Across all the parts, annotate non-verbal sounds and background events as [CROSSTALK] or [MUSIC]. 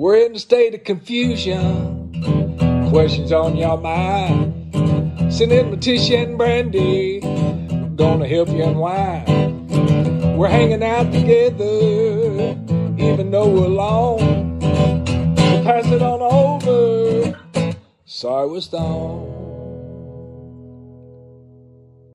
We're in a state of confusion. Questions on your mind. Send in Letitia and Brandi. Gonna help you unwind. We're hanging out together, even though we're alone. So pass it on over. Sorry we're stoned.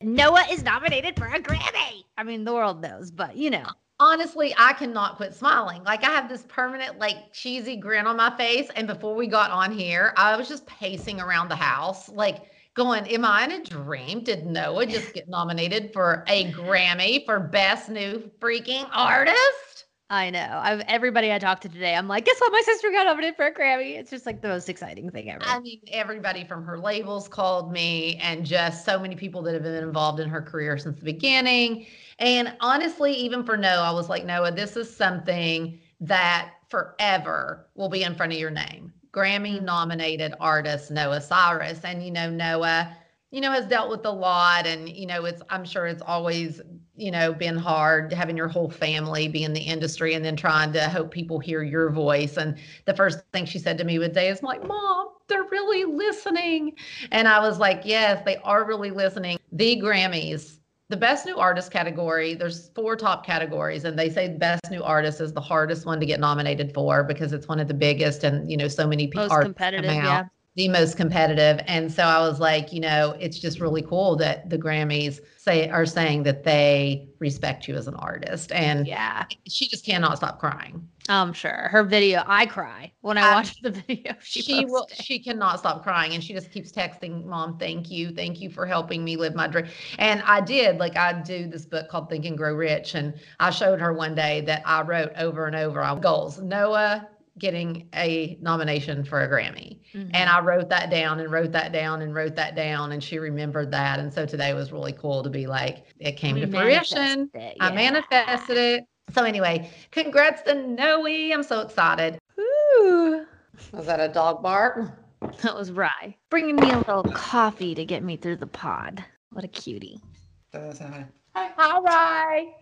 Noah is nominated for a Grammy. I mean, the world knows, but you know. Honestly, I cannot quit smiling. Like I have this permanent, like cheesy grin on my face. And before we got on here, I was just pacing around the house, like going, Am I in a dream? Did Noah [LAUGHS] just get nominated for a Grammy for Best New Freaking Artist? I know. I've everybody I talked to today, I'm like, guess what? My sister got nominated for a Grammy. It's just like the most exciting thing ever. I mean, everybody from her labels called me, and just so many people that have been involved in her career since the beginning. And honestly, even for Noah, I was like, Noah, this is something that forever will be in front of your name. Grammy mm-hmm. nominated artist Noah Cyrus. And, you know, Noah, you know, has dealt with a lot. And, you know, it's, I'm sure it's always, you know, been hard having your whole family be in the industry and then trying to hope people hear your voice. And the first thing she said to me one day is like, Mom, they're really listening. And I was like, Yes, they are really listening. The Grammys the best new artist category there's four top categories and they say best new artist is the hardest one to get nominated for because it's one of the biggest and you know so many people are competitive, yeah. The most competitive and so i was like you know it's just really cool that the grammys say are saying that they respect you as an artist and Yeah. she just cannot stop crying I'm sure. Her video, I cry when I Um, watch the video. [LAUGHS] She, she, will she cannot stop crying and she just keeps texting mom thank you thank you for helping me live my dream and i did like i do this book called think and grow rich and i showed her one day that i wrote over and over on goals noah getting a nomination for a grammy Mhm. and i wrote that down and wrote that down and wrote that down and she remembered that and so today was really cool to be like it came We to fruition manifested it, i manifested it so anyway congrats to noe i'm so excited Ooh. was that a dog bark That was Rye bringing me a little coffee to get me through the pod. What a cutie. Hi, hi, Rye.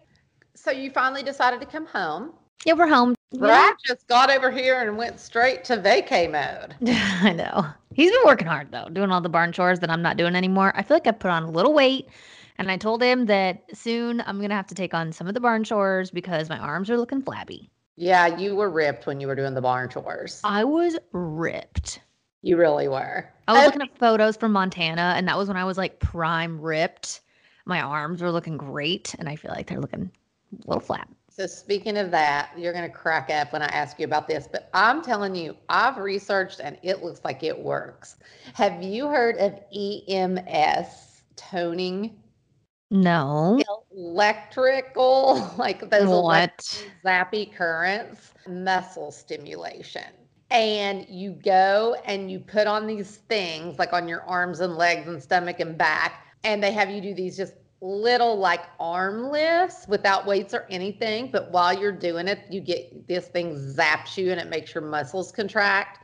So you finally decided to come home. Yeah, we're home. Rye just got over here and went straight to vacay mode. [LAUGHS] I know. He's been working hard though, doing all the barn chores that I'm not doing anymore. I feel like I put on a little weight. And I told him that soon I'm gonna have to take on some of the barn chores because my arms are looking flabby. Yeah, you were ripped when you were doing the barn chores. I was ripped. You really were. I was Oh, looking at photos from Montana, and that was when I was like prime ripped. My arms were looking great, and I feel like they're looking a little flat. So speaking of that, you're going to crack up when I ask you about this, but I'm telling you, I've researched and it looks like it works. Have you heard of EMS toning? No. Electrical, [LAUGHS] like those What? zappy currents, muscle stimulation. And you go and you put on these things like on your arms and legs and stomach and back, and they have you do these just little like arm lifts without weights or anything. But while you're doing it, you get this thing zaps you and it makes your muscles contract.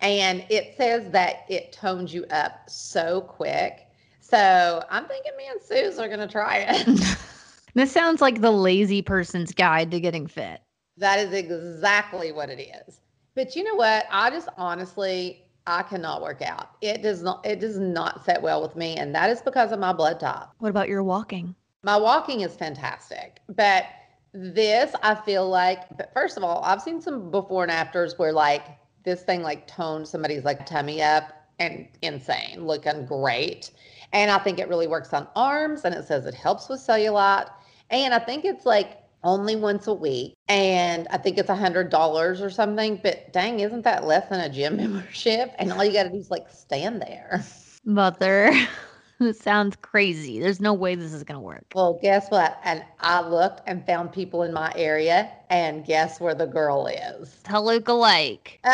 And it says that it tones you up so quick. So I'm thinking me and Suze are going to try it. [LAUGHS] This sounds like the lazy person's guide to getting fit. That is exactly what it is. But you know what? I just honestly, I cannot work out. It does not. It does not set well with me, and that is because of my blood type. What about your walking? My walking is fantastic, but this I feel like. But first of all, I've seen some before and afters where like this thing like toned somebody's like tummy up and insane, looking great. And I think it really works on arms, and it says it helps with cellulite. And I think it's like only once a week, and I think it's a hundred dollars or something. But dang, isn't that less than a gym [LAUGHS] membership? And all you got to do is like stand there. Mother. [LAUGHS] this sounds crazy. There's no way this is gonna work. Well, guess what? And I looked and found people in my area, and guess where the girl is? Tell Lake. [LAUGHS]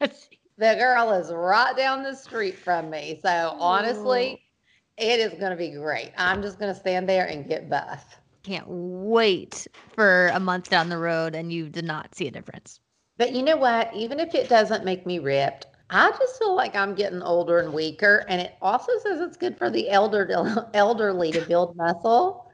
the girl is right down the street from me. So honestly, oh. it is going to be great. I'm just going to stand there and get buff. Can't wait for a month down the road and you did not see a difference. But you know what? Even if it doesn't make me ripped, I just feel like I'm getting older and weaker. And it also says it's good for the elder [LAUGHS] elderly to build muscle.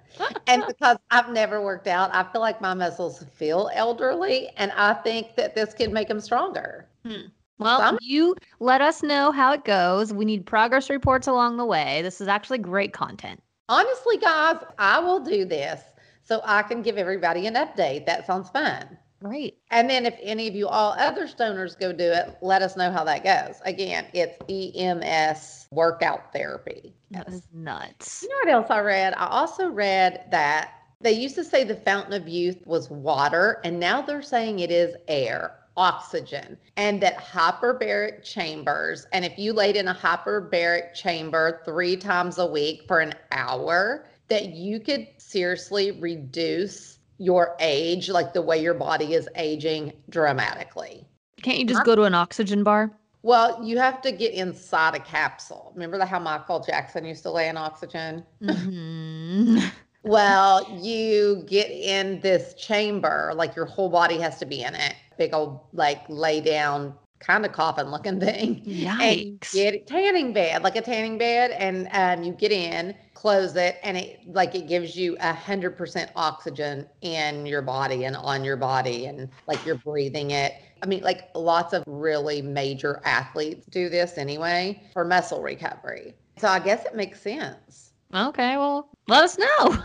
and [LAUGHS] because I've never worked out, I feel like my muscles feel elderly. And I think that this could make them stronger. Hmm. Well, Some- you let us know how it goes. We need progress reports along the way. This is actually great content. Honestly, guys, I will do this so I can give everybody an update. That sounds fun. Right. And then if any of you all other stoners go do it, let us know how that goes. Again, it's EMS workout therapy. That is nuts. You know what else I read? I also read that they used to say the fountain of youth was water, and now they're saying it is air oxygen and that hyperbaric chambers and if you laid in a hyperbaric chamber three times a week for an hour that you could seriously reduce your age like the way your body is aging dramatically. Can't you just go to an oxygen bar? Well you have to get inside a capsule. Remember how michael jackson used to lay in oxygen? Mm-hmm. [LAUGHS] well you get in this chamber like your whole body has to be in it big old like lay down kind of coffin looking thing. Yikes. get it, tanning bed, like a tanning bed, and um, you get in, close it, and it like it gives you a hundred percent oxygen in your body and on your body, and like you're breathing it. I mean, like lots of really major athletes do this anyway for muscle recovery. So I guess it makes sense. Okay, well, let us know.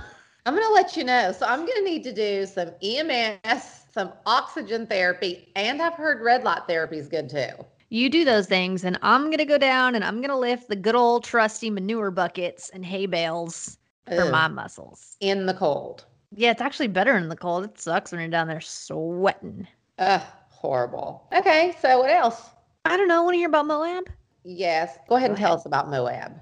I'm going to let you know. So I'm going to need to do some EMS some oxygen therapy, and I've heard red light therapy is good too. You do those things, and I'm going to go down and I'm going to lift the good old trusty manure buckets and hay bales for Ew. my muscles. In the cold. Yeah, it's actually better in the cold. It sucks when you're down there sweating. Ugh, horrible. Okay, so what else? I don't know. Want to hear about Moab? Yes. Go ahead go and ahead. tell us about Moab.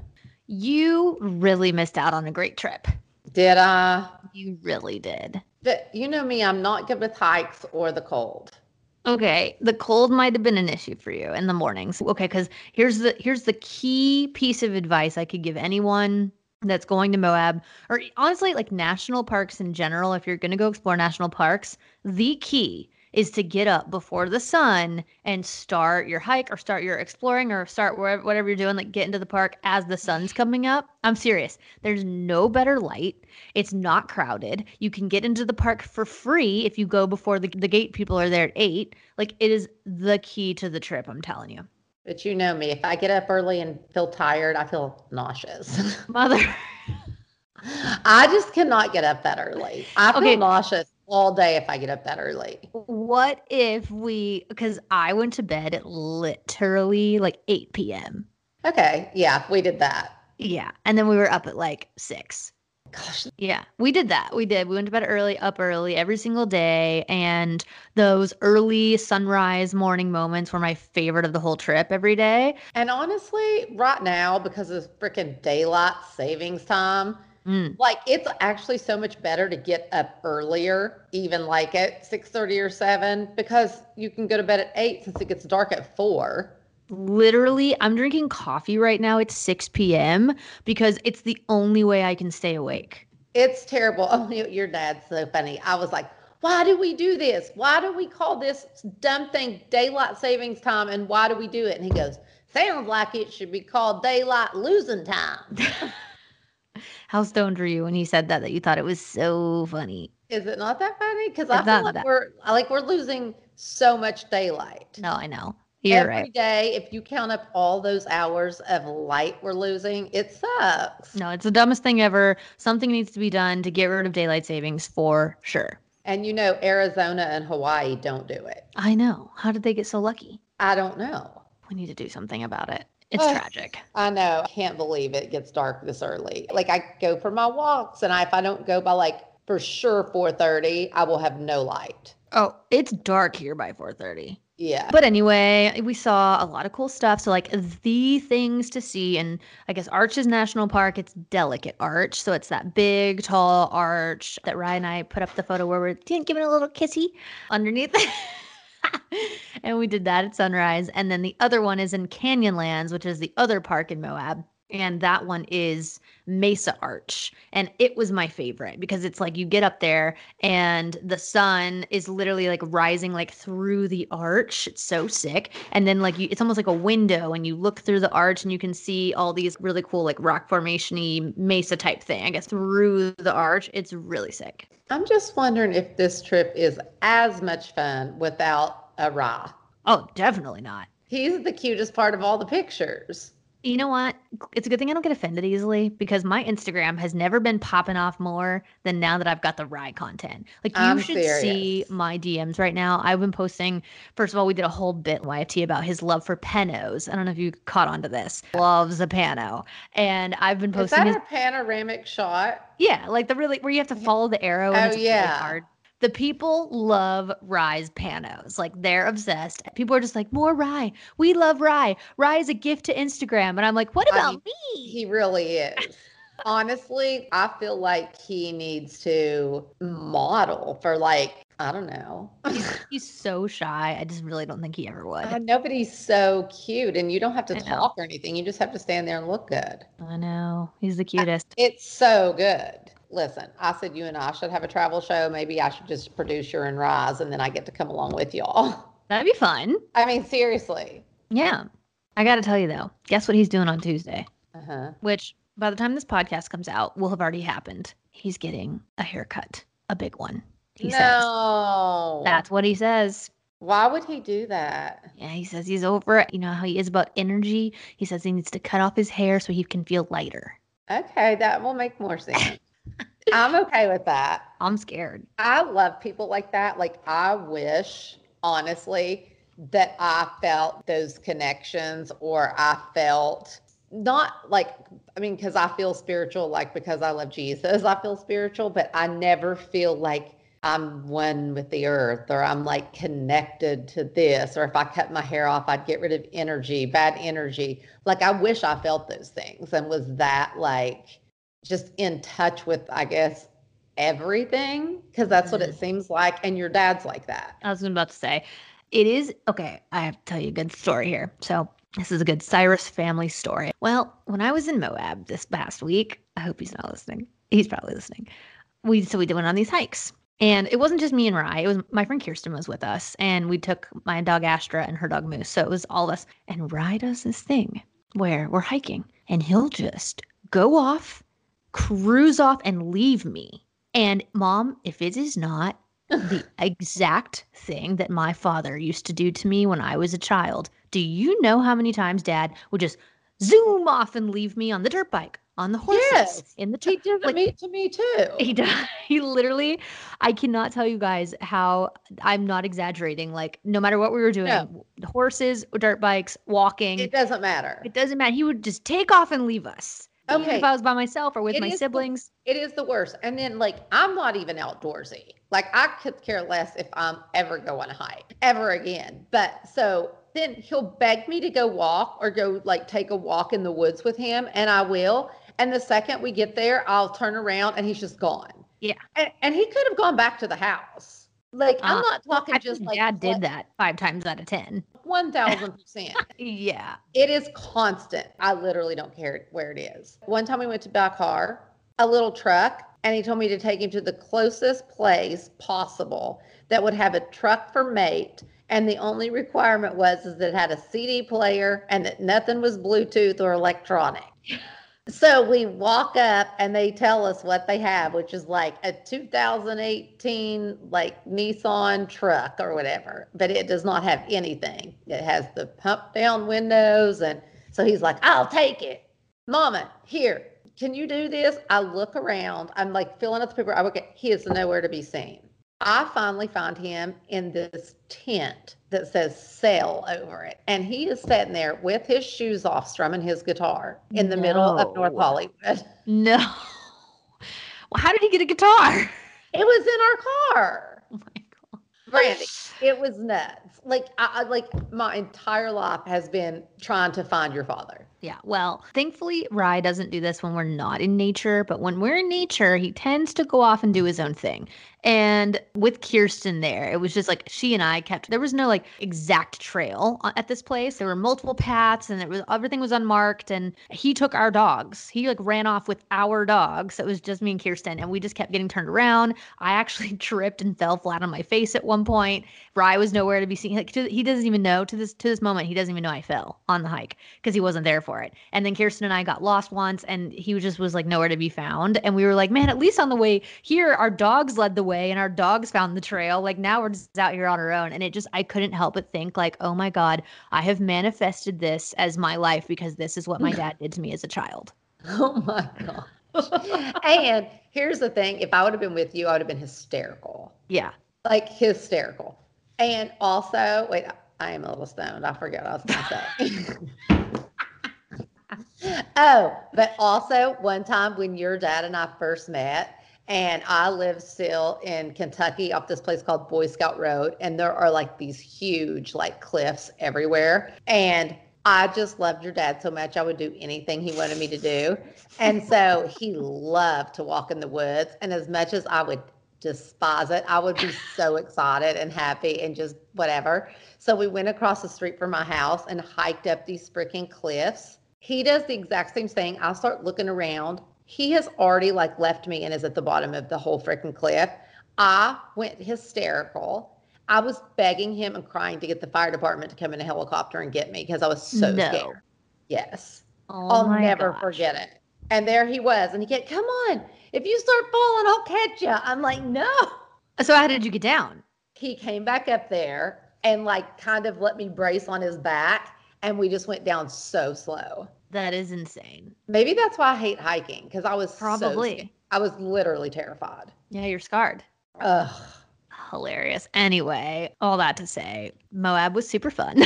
You really missed out on a great trip. Did I? You really did. But you know me, I'm not good with hikes or the cold. Okay, the cold might have been an issue for you in the mornings. Okay, cuz here's the here's the key piece of advice I could give anyone that's going to Moab or honestly like national parks in general if you're going to go explore national parks, the key is to get up before the sun and start your hike or start your exploring or start wherever, whatever you're doing, like get into the park as the sun's coming up. I'm serious. There's no better light. It's not crowded. You can get into the park for free if you go before the, the gate people are there at eight. Like it is the key to the trip, I'm telling you. But you know me, if I get up early and feel tired, I feel nauseous. Mother. [LAUGHS] I just cannot get up that early. I feel okay. nauseous all day if I get up that early. What if we, because I went to bed at literally like 8 p.m. Okay. Yeah, we did that. Yeah. And then we were up at like 6. Gosh. Yeah, we did that. We did. We went to bed early, up early every single day. And those early sunrise morning moments were my favorite of the whole trip every day. And honestly, right now, because of freaking daylight savings time, Mm. Like it's actually so much better to get up earlier, even like at six thirty or 7, because you can go to bed at 8 since it gets dark at 4. Literally, I'm drinking coffee right now It's 6 p.m. because it's the only way I can stay awake. It's terrible. [LAUGHS] Oh, your dad's so funny. I was like, why do we do this? Why do we call this dumb thing daylight savings time? And why do we do it? And he goes, sounds like it should be called daylight losing time. [LAUGHS] How stoned were you when he said that? That you thought it was so funny? Is it not that funny? Because I feel like that. we're like we're losing so much daylight. No, I know. You're Every right. day, if you count up all those hours of light we're losing, it sucks. No, it's the dumbest thing ever. Something needs to be done to get rid of daylight savings for sure. And you know, Arizona and Hawaii don't do it. I know. How did they get so lucky? I don't know. We need to do something about it. It's oh, tragic. I know. I can't believe it gets dark this early. Like I go for my walks and I, if I don't go by like for sure 4:30, I will have no light. Oh, it's dark here by 4:30. Yeah. But anyway, we saw a lot of cool stuff. So, like, the things to see, and I guess Arches National Park, it's Delicate Arch. So, it's that big, tall arch that Ryan and I put up the photo where we're giving a little kissy underneath. [LAUGHS] [LAUGHS] and we did that at sunrise. And then the other one is in Canyonlands, which is the other park in Moab and that one is Mesa Arch. And it was my favorite because it's like you get up there and the sun is literally like rising like through the arch. It's so sick. And then like you it's almost like a window and you look through the arch and you can see all these really cool like rock formation-y mesa type thing. I guess through the arch. It's really sick. I'm just wondering if this trip is as much fun without a Ra. Oh, definitely not. He's the cutest part of all the pictures. You know what? It's a good thing I don't get offended easily because my Instagram has never been popping off more than now that I've got the rye content. Like you I'm should see my DMs right now. I've been posting. First of all, we did a whole bit YFT about his love for panos. I don't know if you caught on to this. Loves a pano, and I've been Is posting. that His, a panoramic shot? yeah, like the really where you have to follow the arrow. And Oh, it's really yeah. hard. The people love rye's panos. Like they're obsessed. People are just like, more rye. We love rye. Rye is a gift to Instagram. And I'm like, what I about mean, me? He really is. Honestly, I feel like he needs to model for like, I don't know. he's, [LAUGHS] he's so shy. I just really don't think he ever would. I know, but he's so cute and you don't have to I know. talk or anything. You just have to stand there and look good. I know. He's the cutest. It's so good. Listen, I said you and I should have a travel show. Maybe I should just produce your and Rise and then I get to come along with y'all. [LAUGHS] That'd be fun. I mean, seriously. Yeah. I got to tell you, though, guess what he's doing on Tuesday? Uh-huh. Which by the time this podcast comes out, will have already happened. He's getting a haircut, a big one. He says. no. That's what he says. Why would he do that? Yeah, he says he's over it. You know how he is about energy? He says he needs to cut off his hair so he can feel lighter. Okay, that will make more sense. I'm okay with that. [LAUGHS] I'm scared. I love people like that. Like, I wish, honestly, that I felt those connections or I felt not like, I mean, because I feel spiritual, like because I love Jesus, I feel spiritual, but I never feel like I'm one with the earth or I'm like connected to this. Or if I cut my hair off, I'd get rid of energy, bad energy. Like, I wish I felt those things and was that like just in touch with, I guess, everything because that's what it mm-hmm. seems like and your dad's like that I was about to say, it is okay. I have to tell you a good story here. So, this is a good Cyrus family story. Well, when I was in Moab this past week, I hope he's not listening. He's probably listening. We so we went on these hikes, and it wasn't just me and Rye. It was my friend Kirsten was with us, and we took my dog Astra and her dog Moose. So it was all of us. And Rye does this thing where we're hiking, and he'll just go off, cruise off, and leave me. And mom, if it is not [LAUGHS] the exact thing that my father used to do to me when I was a child. Do you know how many times dad would just zoom off and leave me on the dirt bike, on the horses, Yes, in the he truck? did like- it to me too He does. [LAUGHS] He literally, I cannot tell you guys how I'm not exaggerating. Like, no matter what we were doing, No. the horses, dirt bikes, walking, it doesn't matter it doesn't matter. He would just take off and leave us. Even Okay. if I was by myself or with It my is the- siblings. it is the worst and then like i'm not even outdoorsy like i could care less if i'm ever going to hike ever again but so then he'll beg me to go walk or go like take a walk in the woods with him and i will and the second we get there i'll turn around and he's just gone Yeah. and, and he could have gone back to the house like i'm Uh, not talking just like dad did that five times out of 10. 1000% [LAUGHS] Yeah. It is constant. I literally don't care where it is. One time we went to buy a car, a little truck, and he told me to take him to the closest place possible that would have a truck for mate. And the only requirement was is that it had a CD player and that nothing was Bluetooth or electronic. [LAUGHS] So we walk up and they tell us what they have, which is like a 2018 like Nissan truck or whatever, but it does not have anything. It has the pump down windows and so he's like, "I'll take it." Mama, here. Can you do this? I look around. I'm like filling up the paper. I look at he is nowhere to be seen. I finally find him in this tent that says sell over it. And he is sitting there with his shoes off, strumming his guitar in the middle of North Hollywood. No. [LAUGHS] Well, how did he get a guitar? It was in our car. [LAUGHS] Oh my god. Brandi, it was nuts. like I like my entire life has been trying to find your father. Yeah. Well, thankfully, Rye doesn't do this when we're not in nature, but when we're in nature, he tends to go off and do his own thing. And with Kirsten there, it was just like she and I kept, there was no like exact trail uh, at this place. There were multiple paths and it was, everything was unmarked. And he took our dogs. He like ran off with our dogs. So it was just me and Kirsten. And we just kept getting turned around. I actually [LAUGHS] tripped and fell flat on my face at one point. Rye was nowhere to be seen. Like, to, he doesn't even know to this, to this moment, he doesn't even know I fell on the hike because he wasn't there for it. And then Kirsten and I got lost once and he just was like nowhere to be found. And we were like, man, at least on the way here, our dogs led the way and our dogs found the trail. Like now we're just out here on our own. And it just, I couldn't help but think, like, oh my God, I have manifested this as my life because this is what my [LAUGHS] dad did to me as a child. Oh my God. [LAUGHS] and here's the thing if I would have been with you, I would have been hysterical. Yeah. Like hysterical. And also, wait, I am a little stoned. I forget what I was going to say. [LAUGHS] oh, but also one time when your dad and I first met, and I live still in Kentucky off this place called Boy Scout Road, and there are like these huge like cliffs everywhere. And I just loved your dad so much. I would do anything he wanted me to do. And so he loved to walk in the woods. And as much as I would despise it, I would be so excited and happy and just whatever. So we went across the street from my house and hiked up these freaking cliffs. He does the exact same thing. I start looking around. He has already like left me and is at the bottom of the whole freaking cliff. I went hysterical. I was begging him and crying to get the fire department to come in a helicopter and get me because I was so No. scared. Yes. Oh I'll never gosh. forget it. And there he was. And he kept, come on. If you start falling, I'll catch you. I'm like, no. So how did you get down? He came back up there and like kind of let me brace on his back. And we just went down so slow. That is insane. Maybe that's why I hate hiking because I was Probably. scared. I was literally terrified. Yeah, you're scarred. Ugh. Hilarious. Anyway, all that to say, Moab was super fun.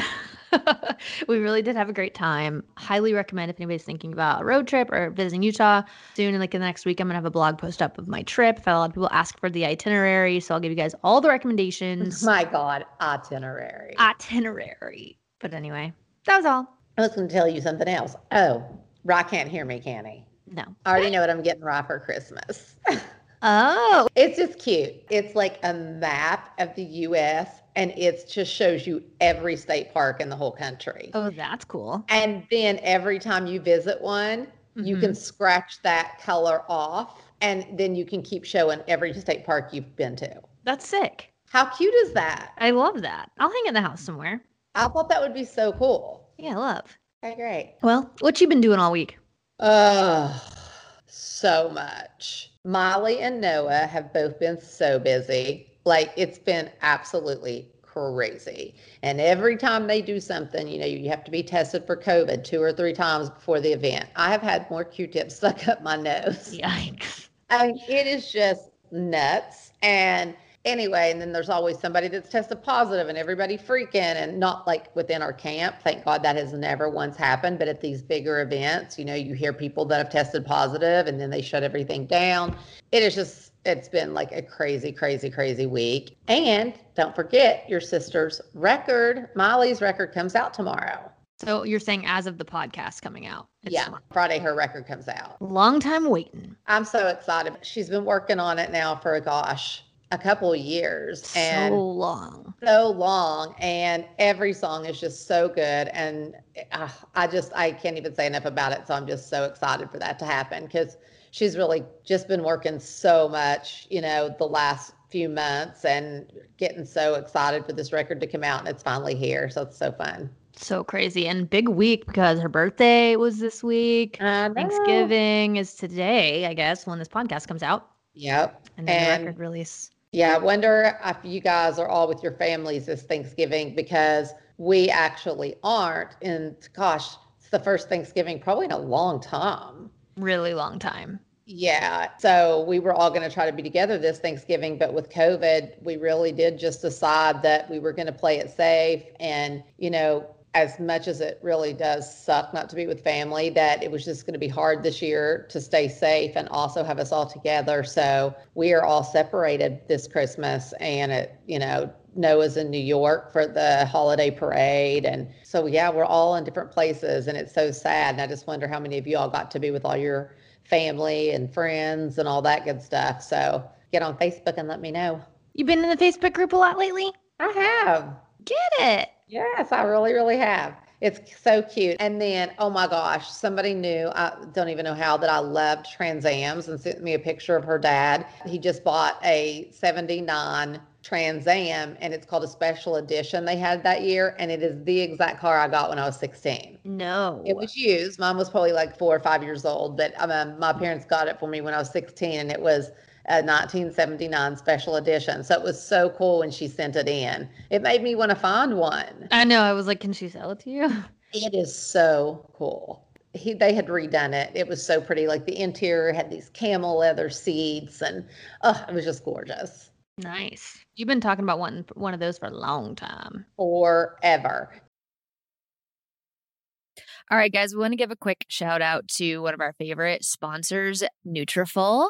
[LAUGHS] we really did have a great time. Highly recommend if anybody's thinking about a road trip or visiting Utah soon. In like in the next week, I'm gonna have a blog post up of my trip. I've had a lot of people ask for the itinerary, so I'll give you guys all the recommendations. [LAUGHS] My God, itinerary. itinerary. But anyway, that was all. I was going to tell you something else. Oh, Rye can't hear me, can he? No. I already know what I'm getting Rye for Christmas. [LAUGHS] Oh, It's just cute. It's like a map of the US and it just shows you every state park in the whole country. oh, that's cool. And then every time you visit one, you Mhm. can scratch that color off and then you can keep showing every state park you've been to. That's sick. How cute is that? I love that. I'll hang it in the house somewhere. I thought that would be so cool. Yeah, love. Okay, great. Well, what you been doing all week? Oh, so much. Molly and Noah have both been so busy. Like it's been absolutely crazy. And every time they do something, you know, you have to be tested for COVID two or three times before the event. I have had more Q-tips [LAUGHS] stuck up my nose. Yikes. I mean, it is just nuts. And anyway, and then there's always somebody that's tested positive and everybody freaking and not like within our camp. Thank God that has never once happened. But at these bigger events, you know, you hear people that have tested positive and then they shut everything down. It is just, it's been like a crazy, crazy, crazy week. And don't forget your sister's record, Molly's record comes out tomorrow. So you're saying as of the podcast coming out? Yeah, tomorrow. Friday her record comes out. Long time waiting. I'm so excited. She's been working on it now for a gosh, a couple of years and so long. so long and every song is just so good and uh, I just I can't even say enough about it so I'm just so excited for that to happen cuz she's really just been working so much, you know, the last few months and getting so excited for this record to come out and it's finally here so it's so fun. So crazy. And big week because her birthday was this week. I. Thanksgiving is today, I guess, when this podcast comes out. Yep. And then And- the record release. Yeah, I wonder if you guys are all with your families this Thanksgiving because we actually aren't. And gosh, it's the first Thanksgiving probably in a long time. Really long time. Yeah. So we were all going to try to be together this Thanksgiving, but with COVID, we really did just decide that we were going to play it safe and, you know, as much as it really does suck not to be with family, that it was just going to be hard this year to stay safe and also have us all together. So we are all separated this Christmas, and it, you know, Noah's in New York for the holiday parade. And so, yeah, we're all in different places, and it's so sad. And I just wonder how many of you all got to be with all your family and friends and all that good stuff. So get on Facebook and let me know. You've been in the Facebook group a lot lately? I have. Get it. Yes, I really, really have. It's so cute. And then, oh my gosh, somebody knew, I don't even know how, that I loved Trans Ams and sent me a picture of her dad. He just bought a 79 Trans Am and it's called a special edition they had that year. And it is the exact car I got when I was 16. No. It was used. Mine was probably like four or five years old, but um, my parents got it for me when I was 16 and it was a 1979 special edition. So it was so cool when she sent it in. It made me want to find one. I know. I was like, can she sell it to you? [LAUGHS] It is so cool. He, they had redone it. It was so pretty. Like the interior had these camel leather seats, and oh, it was just gorgeous. Nice. You've been talking about one one of those for a long time. Forever. All right, guys, we want to give a quick shout out to one of our favorite sponsors, Nutrafol.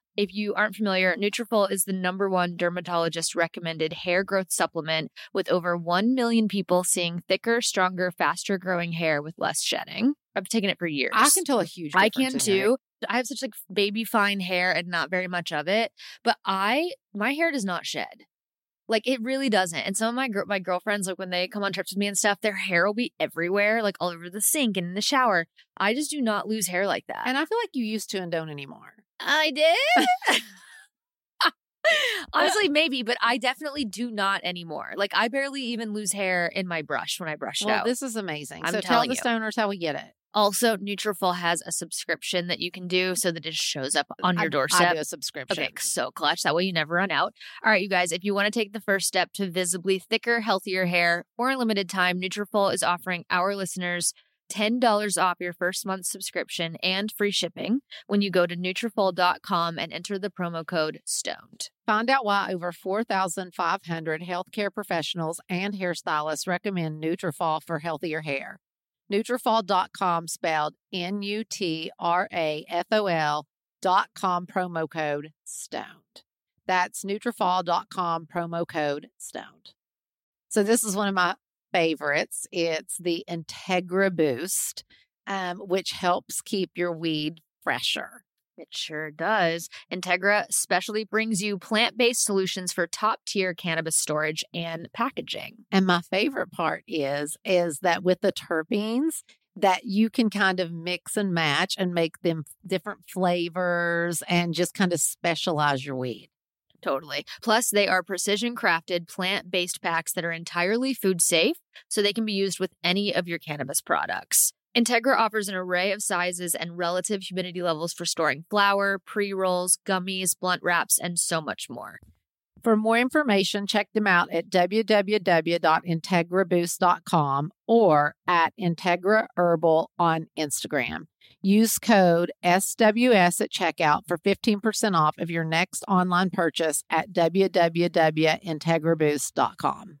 If you aren't familiar, Nutrafol is the number one dermatologist recommended hair growth supplement with over 1 million people seeing thicker, stronger, faster growing hair with less shedding. I've taken it for years. I can tell a huge I can too. I have such like baby fine hair and not very much of it, but I my hair does not shed. Like it really doesn't. And some of my gr- my girlfriends like when they come on trips with me and stuff, their hair will be everywhere, like all over the sink and in the shower. I just do not lose hair like that. And I feel like you used to and don't anymore. I did. [LAUGHS] Honestly, maybe, but I definitely do not anymore. Like I barely even lose hair in my brush when I brush it Well, out. this is amazing. I'm so tell the you. stoners how we get it. Also, Nutrafol has a subscription that you can do so that it shows up on I- your doorstep. I do a subscription. Okay, so clutch. That way you never run out. All right, you guys, if you want to take the first step to visibly thicker, healthier hair for a limited time, Nutrafol is offering our listeners $10 off your first month subscription and free shipping when you go to Nutrafol.com and enter the promo code STONED. Find out why over 4,500 healthcare professionals and hairstylists recommend Nutrafol for healthier hair. Nutrafol.com spelled N-U-T-R-A-F-O-L dot com promo code STONED. That's Nutrafol.com promo code STONED. So this is one of my favorites. It's the Integra Boost, um, which helps keep your weed fresher. It sure does. Integra specially brings you plant based solutions for top tier cannabis storage and packaging. And my favorite part is is that with the terpenes that you can kind of mix and match and make them different flavors and just kind of specialize your weed. Totally. Plus, they are precision crafted plant based packs that are entirely food safe, so they can be used with any of your cannabis products. Integra offers an array of sizes and relative humidity levels for storing flour, pre rolls, gummies, blunt wraps, and so much more. For more information, check them out at www.integraboost.com or at Integra Herbal on Instagram. Use code SWS at checkout for 15% off of your next online purchase at www.integraboost.com.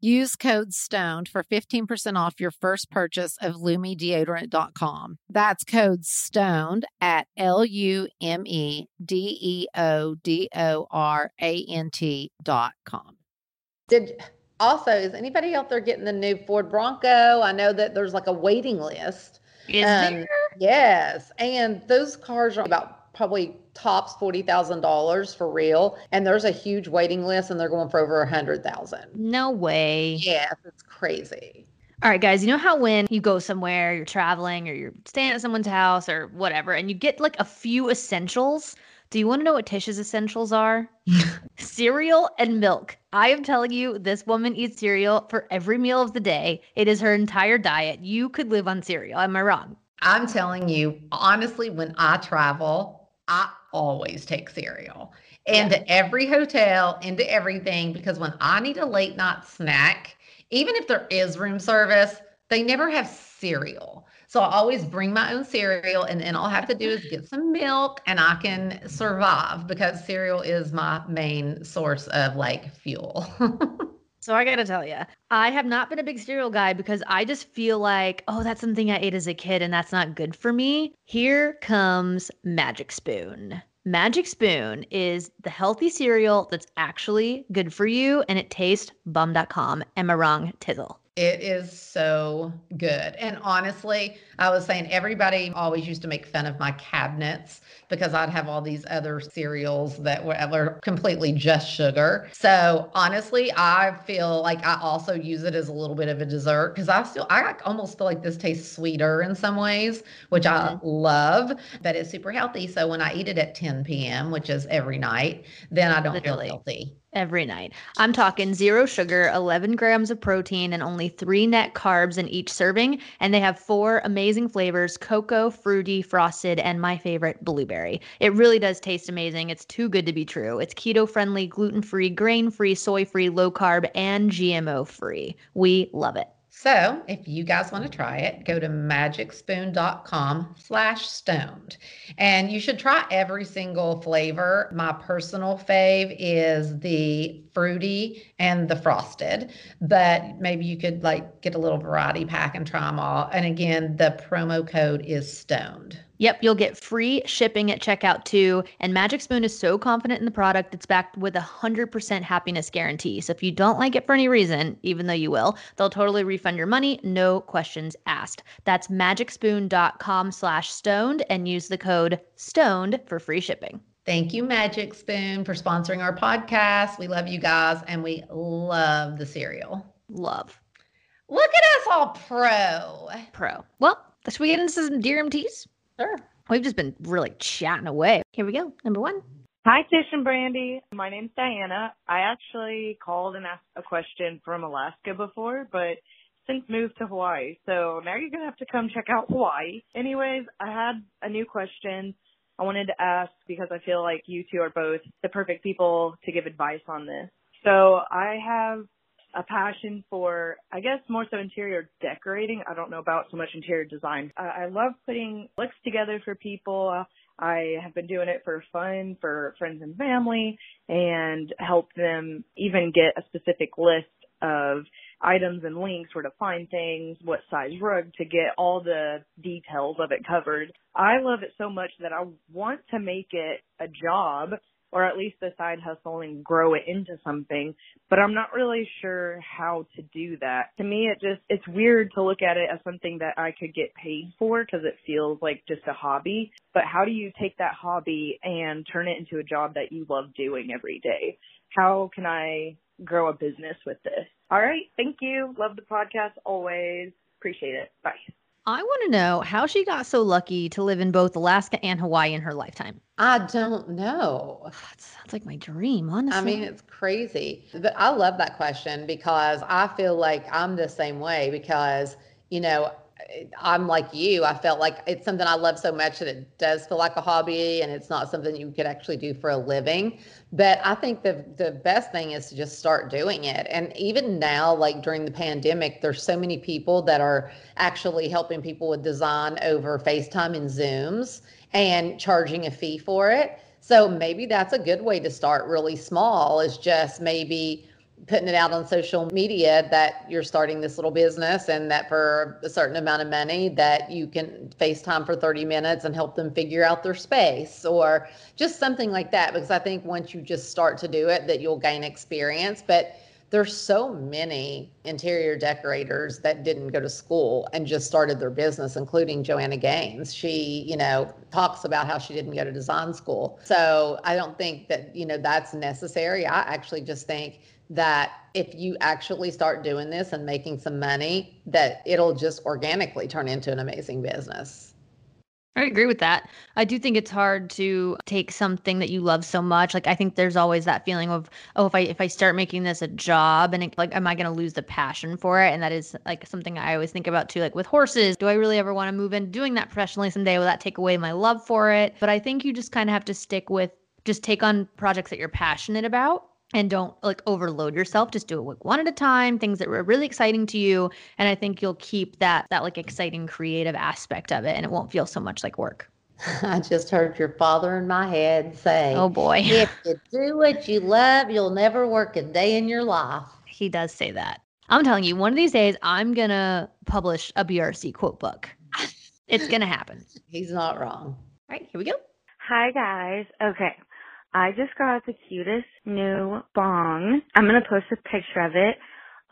Use code STONED for 15% off your first purchase of LumeDeodorant.com. That's code STONED at L U M E D E O D O R A N T.com. Did also is anybody out there getting the new Ford Bronco? I know that there's like a waiting list. Is Um, there? Yes, and those cars are about probably tops forty thousand dollars for real, and there's a huge waiting list, and they're going for over a hundred thousand. No way. Yes, it's crazy. All right, guys, you know how when you go somewhere, you're traveling or you're staying at someone's house or whatever, and you get like a few essentials? Do you want to know what Tish's essentials are? [LAUGHS] cereal and milk. I am telling you, this woman eats cereal for every meal of the day. It is her entire diet. You could live on cereal. Am I wrong? I'm telling you, honestly, when I travel, I always take cereal into every hotel, into everything, because when I need a late night snack, even if there is room service, they never have cereal. So I always bring my own cereal, and then all I have to do is get some milk and I can survive because cereal is my main source of like fuel. [LAUGHS] So I gotta tell you, I have not been a big cereal guy because I just feel like, oh, that's something I ate as a kid and that's not good for me. Here comes Magic Spoon. Magic Spoon is the healthy cereal that's actually good for you and it tastes bum.com. Am I wrong, Tizzle? It is so good. And honestly, I was saying everybody always used to make fun of my cabinets because I'd have all these other cereals that were, completely just sugar. So honestly, I feel like I also use it as a little bit of a dessert because I still, I almost feel like this tastes sweeter in some ways, which I mm-hmm. love, but it's super healthy. So when I eat it at 10 p.m., which is every night, then I don't Literally. feel guilty. Every night. I'm talking zero sugar, 11 grams of protein, and only three net carbs in each serving. And they have four amazing flavors cocoa, fruity, frosted, and my favorite, blueberry. It really does taste amazing. It's too good to be true. It's keto friendly, gluten free, grain free, soy free, low carb, and GMO free. We love it. So if you guys want to try it, go to magicspoon.com slash stoned. And you should try every single flavor. My personal fave is the fruity and the frosted, but maybe you could like get a little variety pack and try them all. And again, the promo code is stoned. Yep, you'll get free shipping at checkout too. And Magic Spoon is so confident in the product, it's backed with a 100% happiness guarantee. So if you don't like it for any reason, even though you will, they'll totally refund your money, no questions asked. That's magicspoon.com slash stoned and use the code stoned for free shipping. Thank you, Magic Spoon, for sponsoring our podcast. We love you guys and we love the cereal. Love. Look at us all pro. Pro. Well, should we get into some DRMTs? Sure. We've just been really chatting away. Here we go. Number one. Hi, Tish and Brandi. My name's Diana. I actually called and asked a question from Alaska before, but since moved to Hawaii. So now you're going to have to come check out Hawaii. Anyways, I had a new question I wanted to ask because I feel like you two are both the perfect people to give advice on this. So I have a passion for, I guess, more so interior decorating. I don't know about so much interior design. I, I love putting looks together for people. I have been doing it for fun for friends and family and help them even get a specific list of items and links where to find things, what size rug to get all the details of it covered. I love it so much that I want to make it a job or at least a side hustle and grow it into something, but I'm not really sure how to do that. To me, it just, it's weird to look at it as something that I could get paid for because it feels like just a hobby, but how do you take that hobby and turn it into a job that you love doing every day? How can I grow a business with this? All right. Thank you. Love the podcast always. Appreciate it. Bye. I want to know how she got so lucky to live in both Alaska and Hawaii in her lifetime. I don't know. [SIGHS] That sounds like my dream, honestly. I mean, it's crazy. But I love that question because I feel like I'm the same way because, you know, I'm like you. I felt like it's something I love so much that it does feel like a hobby and it's not something you could actually do for a living. But I think the the best thing is to just start doing it. And even now, like during the pandemic, there's so many people that are actually helping people with design over FaceTime and Zooms and charging a fee for it. So maybe that's a good way to start really small is just maybe putting it out on social media that you're starting this little business and that for a certain amount of money that you can FaceTime for 30 minutes and help them figure out their space or just something like that because I think once you just start to do it that you'll gain experience. But there's so many interior decorators that didn't go to school and just started their business including Joanna Gaines. She you know talks about how she didn't go to design school. So I don't think that you know that's necessary. I actually just think that if you actually start doing this and making some money, that it'll just organically turn into an amazing business. I agree with that. I do think it's hard to take something that you love so much. Like I think there's always that feeling of, oh, if I if I start making this a job and it, like am I going to lose the passion for it? And that is like something I always think about too like with horses. Do I really ever want to move into doing that professionally someday? Will that take away my love for it? But I think you just kind of have to stick with just take on projects that you're passionate about and don't like overload yourself just do it like one at a time things that were really exciting to you and i think you'll keep that that like exciting creative aspect of it and it won't feel so much like work. [LAUGHS] I just heard your father in my head say oh boy. If you do what you love you'll never work a day in your life. He does say that. I'm telling you one of these days i'm gonna publish a brc quote book [LAUGHS] it's gonna happen. He's not wrong. All right here we go. Hi guys. Okay I just got the cutest new bong. I'm going to post a picture of it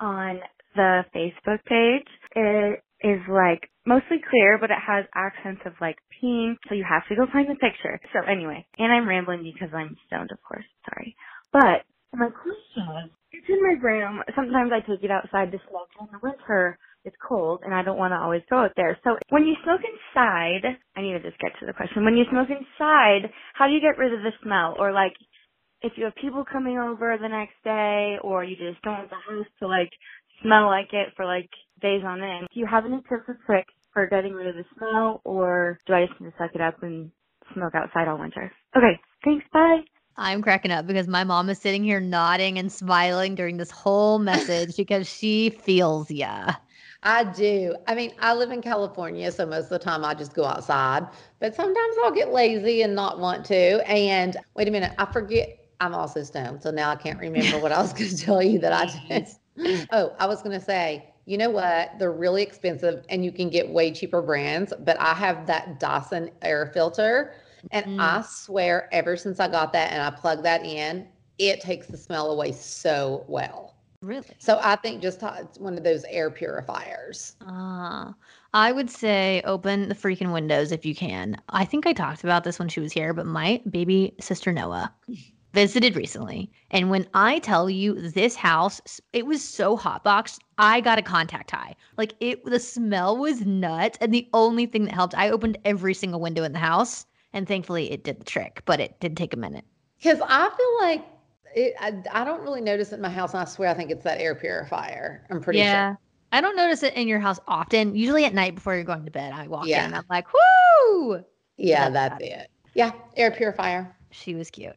on the Facebook page. It is like mostly clear, but it has accents of like pink, so you have to go find the picture. So anyway, and I'm rambling because I'm stoned, of course. Sorry. But my question is, it's in my room. Sometimes I take it outside to smoke in the winter it's cold and I don't want to always go out there. So when you smoke inside, I need to just get to the question. When you smoke inside, how do you get rid of the smell? Or like, if you have people coming over the next day or you just don't want the house to like smell like it for like days on end, do you have any tips or tricks for getting rid of the smell or do I just need to suck it up and smoke outside all winter? Okay, thanks, bye. I'm cracking up because my mom is sitting here nodding and smiling during this whole message because she feels ya. I do. I mean, I live in California, so most of the time I just go outside, but sometimes I'll get lazy and not want to. And wait a minute, I forget I'm also stoned, so now I can't remember what I was going [LAUGHS] to tell you that I [LAUGHS] did. [LAUGHS] oh, I was going to say, you know what? They're really expensive and you can get way cheaper brands, but I have that Dyson air filter. And mm. I swear, ever since I got that and I plug that in, it takes the smell away so well. Really? So I think just one of those air purifiers. Ah, uh, I would say open the freaking windows if you can. I think I talked about this when she was here, but my baby sister Noah [LAUGHS] visited recently. And when I tell you this house, it was so hot boxed, I got a contact high. Like it the smell was nuts. And the only thing that helped, I opened every single window in the house. And thankfully it did the trick, but it did take a minute. Because I feel like it, I, I don't really notice it in my house. And I swear, I think it's that air purifier. I'm pretty yeah. sure. I don't notice it in your house often. Usually at night before you're going to bed, I walk yeah. in and I'm like, whoo. Yeah, that's, that's it. Yeah, air purifier. She was cute.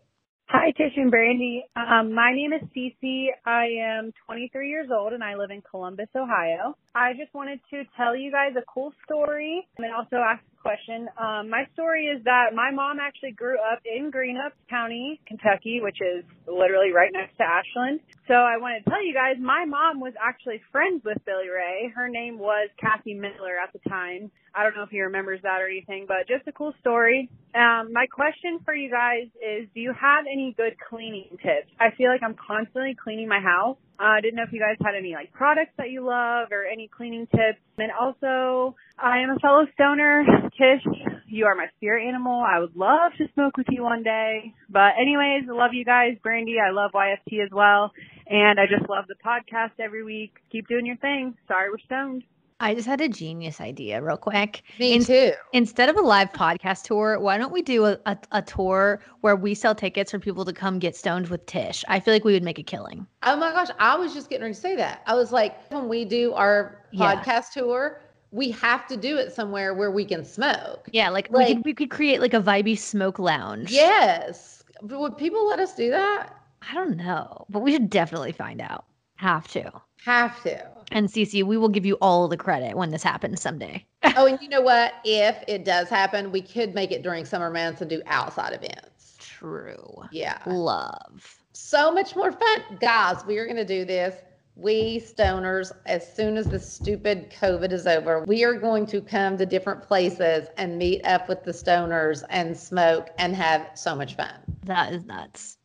Hi, Tish and Brandi. Um, my name is Cece. I am 23 years old and I live in Columbus, Ohio. I just wanted to tell you guys a cool story and also ask question. Um, my story is that my mom actually grew up in Greenup County, Kentucky, which is literally right next to Ashland. So I want to tell you guys, my mom was actually friends with Billy Ray. Her name was Kathy Miller at the time. I don't know if he remembers that or anything, but just a cool story. Um, my question for you guys is, do you have any good cleaning tips? I feel like I'm constantly cleaning my house uh, I didn't know if you guys had any like products that you love or any cleaning tips. And also, I am a fellow stoner. Tish, you are my spirit animal. I would love to smoke with you one day. But anyways, I love you guys. Brandi, I love YFT as well. And I just love the podcast every week. Keep doing your thing. Sorry we're stoned. I just had a genius idea, real quick. Me In- too. Instead of a live podcast tour, why don't we do a, a, a tour where we sell tickets for people to come get stoned with Tish? I feel like we would make a killing. Oh my gosh, I was just getting ready to say that. I was like, when we do our Yeah. podcast tour, we have to do it somewhere where we can smoke. Yeah, like, we could we could create like a vibey smoke lounge. Yes. But would people let us do that? I don't know, but we should definitely find out. Have to. Have to. And Cece, we will give you all the credit when this happens someday. [LAUGHS] oh, and you know what? If it does happen, we could make it during summer months and do outside events. True. Yeah. Love. So much more fun. Guys, we are going to do this. We stoners, as soon as the stupid COVID is over, we are going to come to different places and meet up with the stoners and smoke and have so much fun. That is nuts.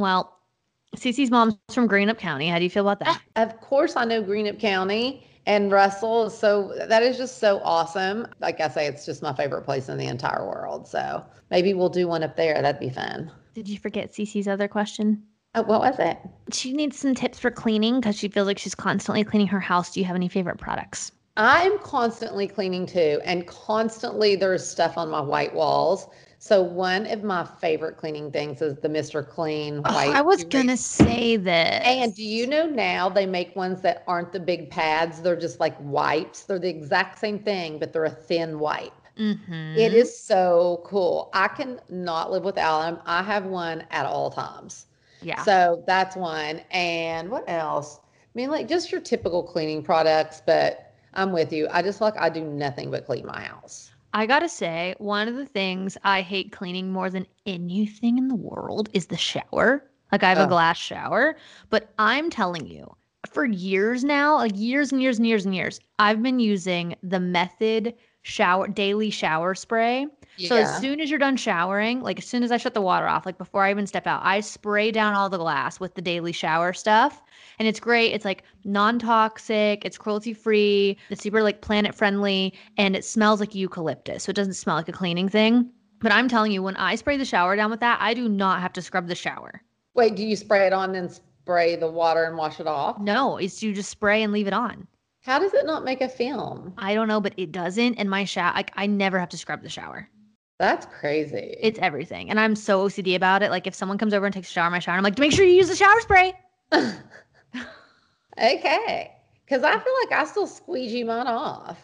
Well, Cece's mom's from Greenup County. How do you feel about that? [LAUGHS] Of course, I know Greenup County and Russell. is So that is just so awesome. Like I say, it's just my favorite place in the entire world. So maybe we'll do one up there. That'd be fun. Did you forget Cece's other question? Oh, what was it? She needs some tips for cleaning because she feels like she's constantly cleaning her house. Do you have any favorite products? I'm constantly cleaning too, and constantly there's stuff on my white walls. So one of my favorite cleaning things is the Mr. Clean Oh, white. I was gonna say that. And do you know now they make ones that aren't the big pads? They're just like wipes. They're the exact same thing, but they're a thin wipe. Mhm. It is so cool. I can not live without them. I have one at all times. Yeah. So that's one. And what else? I mean, like just your typical cleaning products, but I'm with you. I just like I do nothing but clean my house. I gotta say, one of the things I hate cleaning more than anything in the world is the shower. Like I have a glass shower, but I'm telling you, for years now, like years and years and years and years, I've been using the Method shower daily shower spray. So as soon as you're done showering, like as soon as I shut the water off, like before I even step out, I spray down all the glass with the daily shower stuff. And it's great. It's like non-toxic, it's cruelty-free, it's super like planet friendly, and it smells like eucalyptus. So it doesn't smell like a cleaning thing. But I'm telling you, when I spray the shower down with that, I do not have to scrub the shower. Wait, do you spray it on and spray the water and wash it off? No, it's you just spray and leave it on. How does it not make a film? I don't know, but it doesn't. And my shower, like I never have to scrub the shower. That's crazy. It's everything. And I'm so OCD about it. Like if someone comes over and takes a shower in my shower, I'm like, make sure you use the shower spray. [LAUGHS] okay. Because I feel like I still squeegee mine off.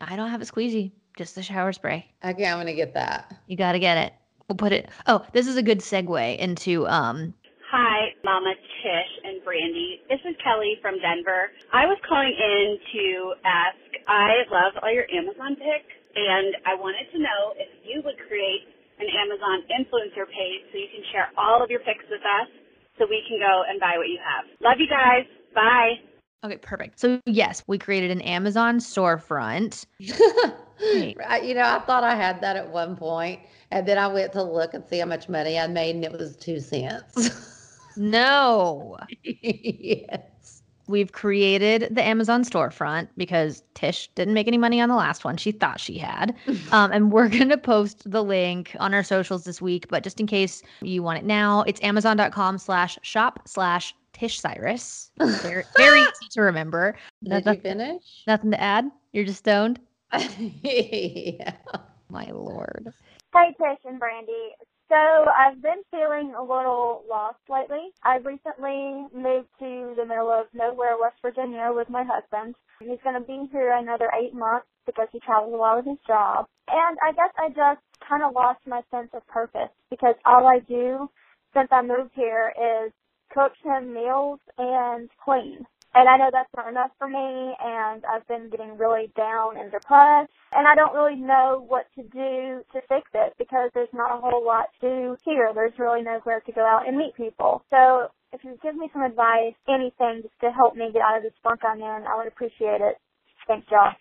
I don't have a squeegee, just the shower spray. Okay, I'm gonna get that. You got to get it. We'll put it. Oh, this is a good segue into um. Hi, Mama Tish and Brandi. This is Kelly from Denver. I was calling in to ask, I love all your Amazon picks, and I wanted to know if you would create an Amazon influencer page so you can share all of your picks with us so we can go and buy what you have. Love you guys. Bye. Okay, perfect. So yes, we created an Amazon storefront. [LAUGHS] Right. You know, I thought I had that at one point, and then I went to look and see how much money I made, and it was two cents. [LAUGHS] No, yes. We've created the Amazon storefront because Tish didn't make any money on the last one. She thought she had. [LAUGHS] Um, and we're going to post the link on our socials this week. But just in case you want it now, it's amazon.com slash shop slash Tish Cyrus. Very, [LAUGHS] very easy to remember. Did Noth- you finish? Nothing to add? You're just stoned? [LAUGHS] yeah. My lord. Hey, Tish and Brandi. So I've been feeling a little lost lately. I recently moved to the middle of nowhere, West Virginia with my husband. He's going to be here another eight months because he travels a lot with his job. And I guess I just kind of lost my sense of purpose because all I do since I moved here is cook him meals and clean. And I know that's not enough for me, and I've been getting really down and depressed, and I don't really know what to do to fix it because there's not a whole lot to do here. There's really nowhere to go out and meet people. So if you give me some advice, anything just to help me get out of this funk I'm in, I would appreciate it. Thanks, y'all.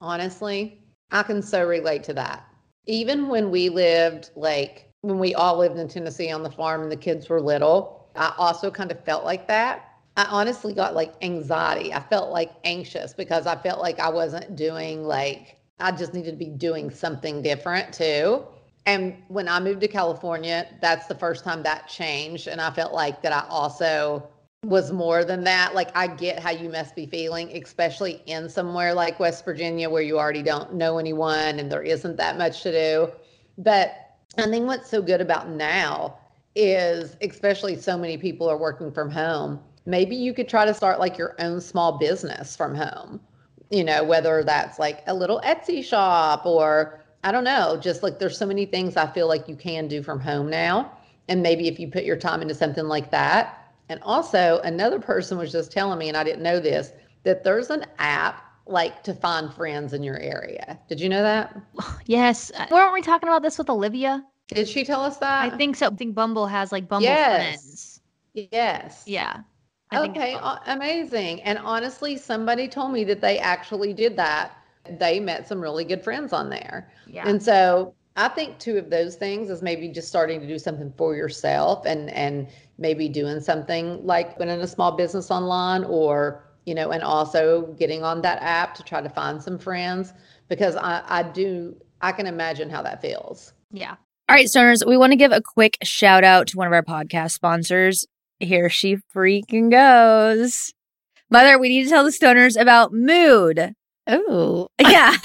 Honestly, I can so relate to that. Even when we lived, like, when we all lived in Tennessee on the farm and the kids were little, I also kind of felt like that. I honestly got like anxiety. I felt like anxious because I felt like I wasn't doing like, I just needed to be doing something different too. And when I moved to California, that's the first time that changed. And I felt like that I also was more than that. Like I get how you must be feeling, especially in somewhere like West Virginia where you already don't know anyone and there isn't that much to do. But I think what's so good about now is especially so many people are working from home. Maybe you could try to start like your own small business from home. You know, whether that's like a little Etsy shop or I don't know, just like there's so many things I feel like you can do from home now. And maybe if you put your time into something like that, and also, another person was just telling me, and I didn't know this, that there's an app like to find friends in your area. Did you know that? [SIGHS] Yes. Uh, weren't we talking about this with Olivia? Did she tell us that? I think so. I think Bumble has like Bumble yes. friends. Yes. Yeah. I okay. amazing. And honestly, somebody told me that they actually did that. They met some really good friends on there. Yeah. And so I think two of those things is maybe just starting to do something for yourself and and maybe doing something like running a small business online or you know and also getting on that app to try to find some friends because I I do I can imagine how that feels. Yeah. All right, stoners, we want to give a quick shout out to one of our podcast sponsors. Here she freaking goes. Mother, we need to tell the stoners about Mood. Oh, yeah. [LAUGHS]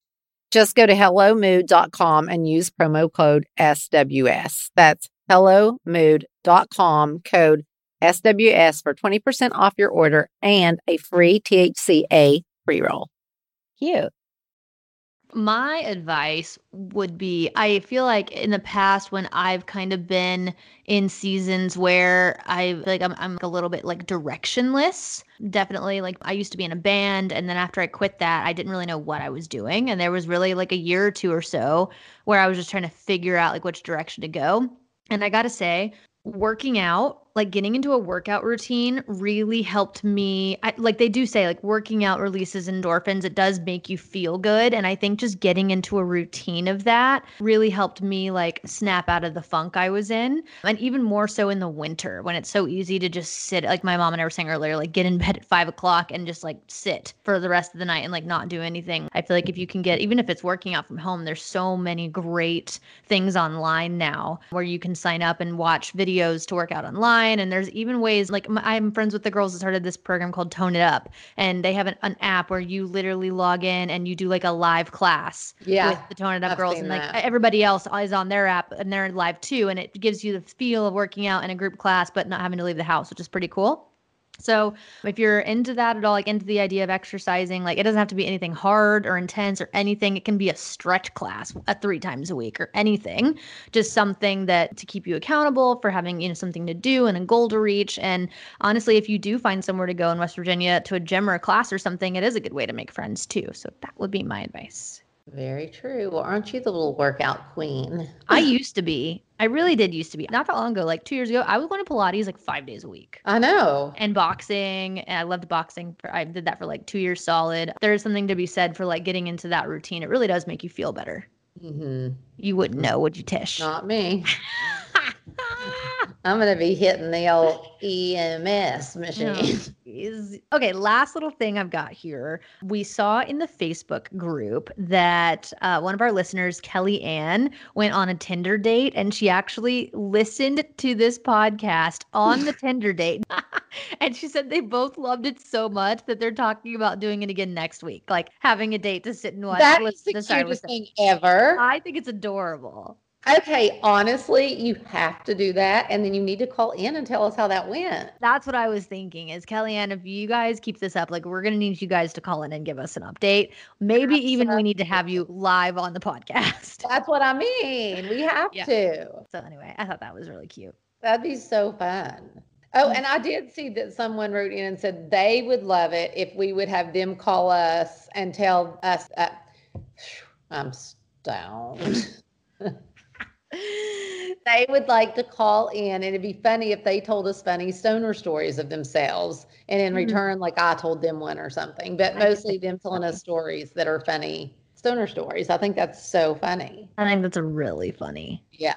Just go to hellomood.com and use promo code SWS. That's hellomood.com code SWS for 20% off your order and a free THCA pre roll. Cute. My advice would be I feel like in the past when I've kind of been in seasons where I feel like I'm I'm a little bit like directionless. Definitely like I used to be in a band and then after I quit that I didn't really know what I was doing and there was really like a year or two or so where I was just trying to figure out like which direction to go. And I got to say working out like getting into a workout routine really helped me I, like they do say like working out releases endorphins. It does make you feel good. And i think just getting into a routine of that really helped me like snap out of the funk i was in. And even more so in the winter when it's so easy to just sit like my mom and i were saying earlier like get in bed at five o'clock and just like sit for the rest of the night and like not do anything. I feel like if you can get even if it's working out from home there's so many great things online now where you can sign up and watch videos to work out online and there's even ways like I'm friends with the girls that started this program called Tone It Up and they have an, an app where you literally log in and you do like a live class yeah, with the Tone It Up I've girls and like that. everybody else is on their app and they're live too and it gives you the feel of working out in a group class but not having to leave the house which is pretty cool. So if you're into that at all, like into the idea of exercising, like it doesn't have to be anything hard or intense or anything. It can be a stretch class uh, three times a week or anything, just something that to keep you accountable for having, you know, something to do and a goal to reach. And honestly, if you do find somewhere to go in West Virginia to a gym or a class or something, it is a good way to make friends too. So that would be my advice. Very true. Well, aren't you the little workout queen? I used to be. I really did used to be. Not that long ago, like two years ago, I was going to Pilates like five days a week. I know. And boxing. And I loved boxing. For, I did that for like two years solid. There's something to be said for like getting into that routine. It really does make you feel better. Mm-hmm. You wouldn't know, would you, Tish? Not me. [LAUGHS] I'm gonna be hitting the old EMS machine. Is [LAUGHS] okay. Last little thing I've got here. We saw in the Facebook group that uh, one of our listeners, Kelly Ann, went on a Tinder date, and she actually listened to this podcast on the [LAUGHS] Tinder date, [LAUGHS] and she said they both loved it so much that they're talking about doing it again next week, like having a date to sit and watch. That is listen- the cutest thing ever. I think it's adorable. Okay, honestly, you have to do that, and then you need to call in and tell us how that went. That's what I was thinking is Kellyanne, if you guys keep this up, like we're gonna need you guys to call in and give us an update. Maybe even we need to have you live on the podcast. [LAUGHS] That's what I mean. We have Yeah. to. So anyway, I thought that was really cute. That'd be so fun. Oh, and I did see that someone wrote in and said they would love it if we would have them call us and tell us. Uh, I'm stoned. [LAUGHS] they would like to call in, and it'd be funny if they told us funny stoner stories of themselves, and in Mhm. return, like I told them one or something. But mostly them telling us stories that are funny stoner stories. I think that's so funny. I think that's really funny. Yeah.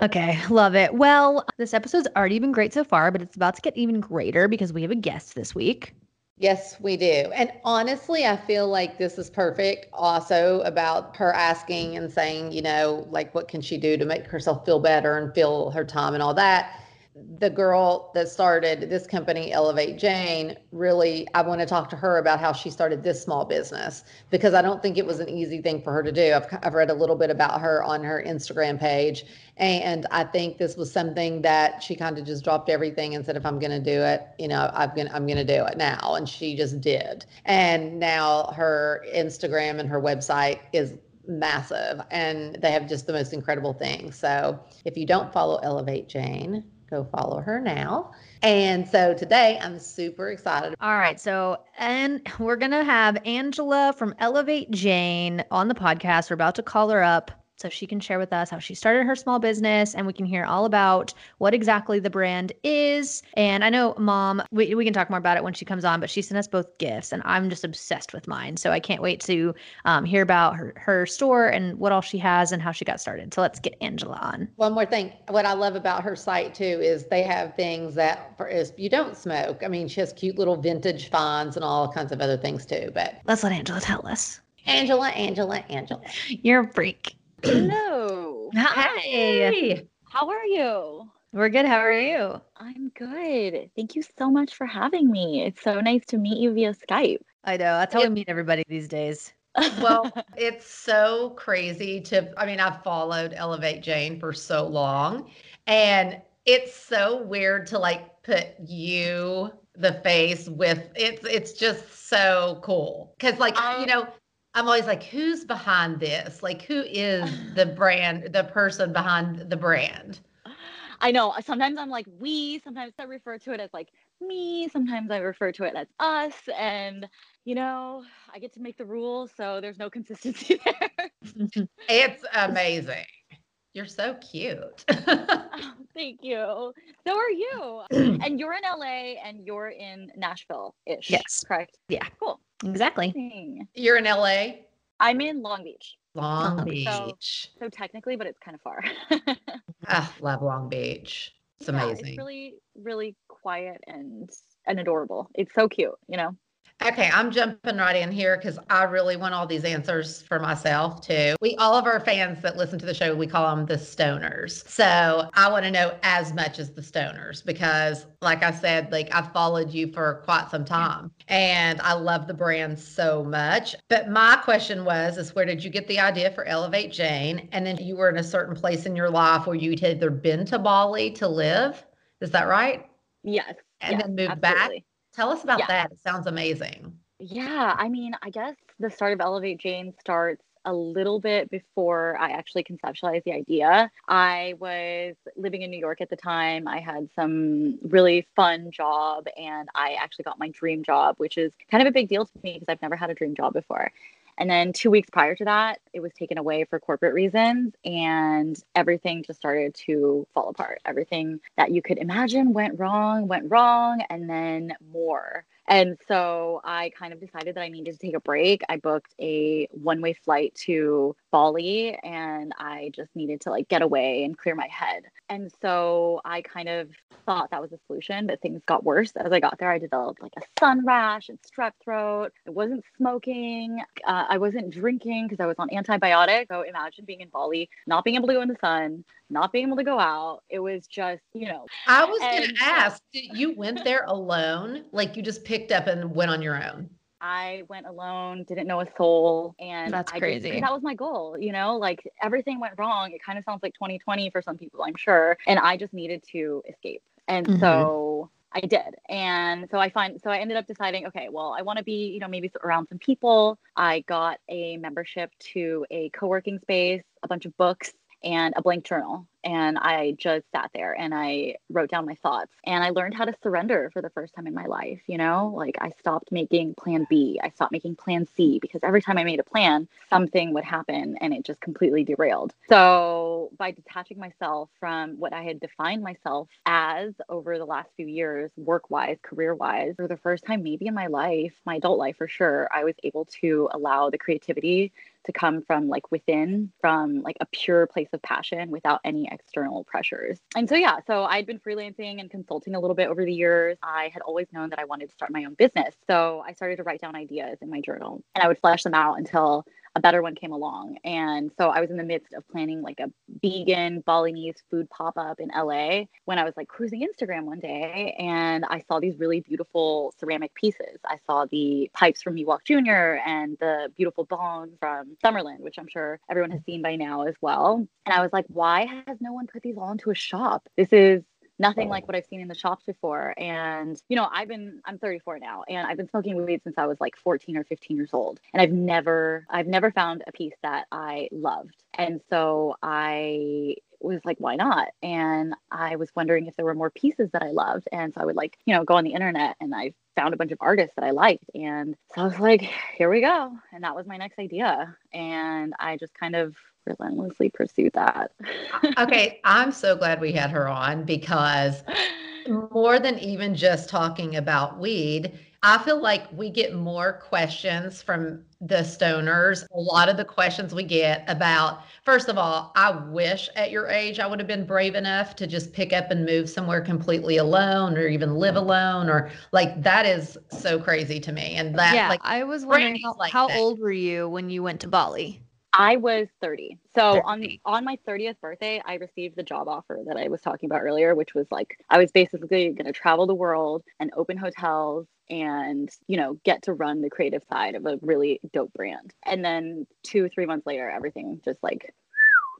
Okay, love it. Well, this episode's already been great so far, but it's about to get even greater because we have a guest this week. Yes, we do. And honestly, I feel like this is perfect also about her asking and saying, you know, like what can she do to make herself feel better and feel her time and all that. The girl that started this company, Elevate Jane, really, I want to talk to her about how she started this small business because I don't think it was an easy thing for her to do. I've, I've read a little bit about her on her Instagram page, and I think this was something that she kind of just dropped everything and said, if I'm going to do it, you know, I'm to, I'm going to do it now. And she just did. And now her Instagram and her website is massive and they have just the most incredible things. So if you don't follow Elevate Jane, go follow her now. And so today I'm super excited. All right, so and we're gonna have Angela from Elevate Jane on the podcast. We're about to call her up so she can share with us how she started her small business and we can hear all about what exactly the brand is. And I know mom, we, we can talk more about it when she comes on, but she sent us both gifts and I'm just obsessed with mine. So I can't wait to um, hear about her, her store and what all she has and how she got started. So let's get Angela on. One more thing. What I love about her site too is they have things that for if you don't smoke. I mean, she has cute little vintage finds and all kinds of other things too. But Let's let Angela tell us. Angela, Angela, Angela. You're a freak. Hello. Hi. How are you? We're good. How are you? I'm good. Thank you so much for having me. It's so nice to meet you via Skype. I know. That's how we meet everybody these days. well, [LAUGHS] it's so crazy to, I mean, I've followed Elevate Jane for so long, and it's so weird to like put you, the face, with it's, it's just so cool. Cause, like, you know, I'm always like, who's behind this? Like, who is [SIGHS] the brand, the person behind the brand? I know. Sometimes I'm like we, sometimes I refer to it as like me, sometimes I refer to it as us. And, you know, I get to make the rules. So there's no [LAUGHS] consistency there. [LAUGHS] It's amazing. You're so cute. [LAUGHS] Oh, thank you. So are you. [CLEARS THROAT] and you're in LA and you're in Nashville ish. Yes. Correct. Yeah. Cool. Exactly. You're in LA? I'm in Long Beach. Long So- Beach. So, technically, but it's kind of far. [LAUGHS] Ah, love Long Beach. It's Yeah, amazing. it's really, really quiet and and adorable. It's so cute, you know. Okay, I'm jumping right in here because I really want all these answers for myself too. We all of our fans that listen to the show, we call them the stoners. So I want to know as much as the stoners because, like I said, like I've followed you for quite some time and I love the brand so much. But my question was, is where did you get the idea for Elevate Jane? And then you were in a certain place in your life where you'd either been to Bali to live. Is that right? Yes. And yes, then moved back. Tell us about Yeah. that. It sounds amazing. Yeah, I mean, I guess the start of Elevate Jane starts a little bit before I actually conceptualized the idea. I was living in New York at the time. I had some really fun job and I actually got my dream job, which is kind of a big deal to me because I've never had a dream job before. And then two weeks prior to that, it was taken away for corporate reasons, and everything just started to fall apart. Everything that you could imagine went wrong, went wrong, and then more. And so I kind of decided that I needed to take a break. I booked a one way flight to Bali and I just needed to like get away and clear my head. And so I kind of thought that was a solution, but things got worse. As I got there, I developed like a sun rash and strep throat. I wasn't smoking. Uh, I wasn't drinking because I was on antibiotics. So imagine being in Bali, not being able to go in the sun, not being able to go out. It was just, you know. I was going to ask, you went there alone? Like you just picked up and went on your own? I went alone, didn't know a soul, and that's I crazy. Just, that was my goal, you know. Like everything went wrong. It kind of sounds like 2020 for some people, I'm sure. And I just needed to escape, and mm-hmm. so I did. And so I find so I ended up deciding, okay, well, I want to be, you know, maybe around some people. I got a membership to a co-working space, a bunch of books, and a blank journal and I just sat there and I wrote down my thoughts and I learned how to surrender for the first time in my life. You know, like I stopped making plan B, I stopped making plan C because every time I made a plan, something would happen and it just completely derailed. So, by detaching myself from what I had defined myself as over the last few years, work wise, career wise, for the first time, maybe in my life, my adult life for sure, I was able to allow the creativity to come from like within, from like a pure place of passion without any external pressures. And so, yeah, so I'd been freelancing and consulting a little bit over the years. I had always known that I wanted to start my own business. So I started to write down ideas in my journal and I would flesh them out until a better one came along. And so I was in the midst of planning like a vegan Balinese food pop up in LA when I was like cruising Instagram one day and I saw these really beautiful ceramic pieces. I saw the pipes from Miwok Jr. and the beautiful bones from Summerlin, which I'm sure everyone has seen by now as well. And I was like, why has no one put these all into a shop? This is nothing oh. like what I've seen in the shops before. And, you know, I've been, I'm 34 now and I've been smoking weed since I was like 14 or 15 years old. And I've never, I've never found a piece that I loved. And so I was like, why not? And I was wondering if there were more pieces that I loved. And so I would like, you know, go on the internet and I found a bunch of artists that I liked. And so I was like, here we go. And that was my next idea. And I just kind of relentlessly pursue that. okay. [LAUGHS] I'm so glad we had her on because more than even just talking about weed, I feel like we get more questions from the stoners. A lot of the questions we get about, first of all, I wish at your age I would have been brave enough to just pick up and move somewhere completely alone or even live mm-hmm. alone or like that is so crazy to me. And that, yeah, like, I was wondering how, like how old were you when you went to Bali? I was 30. So 30. on on my 30th birthday, I received the job offer that I was talking about earlier, which was like I was basically going to travel the world and open hotels and, you know, get to run the creative side of a really dope brand. And then 2 3 months later, everything just like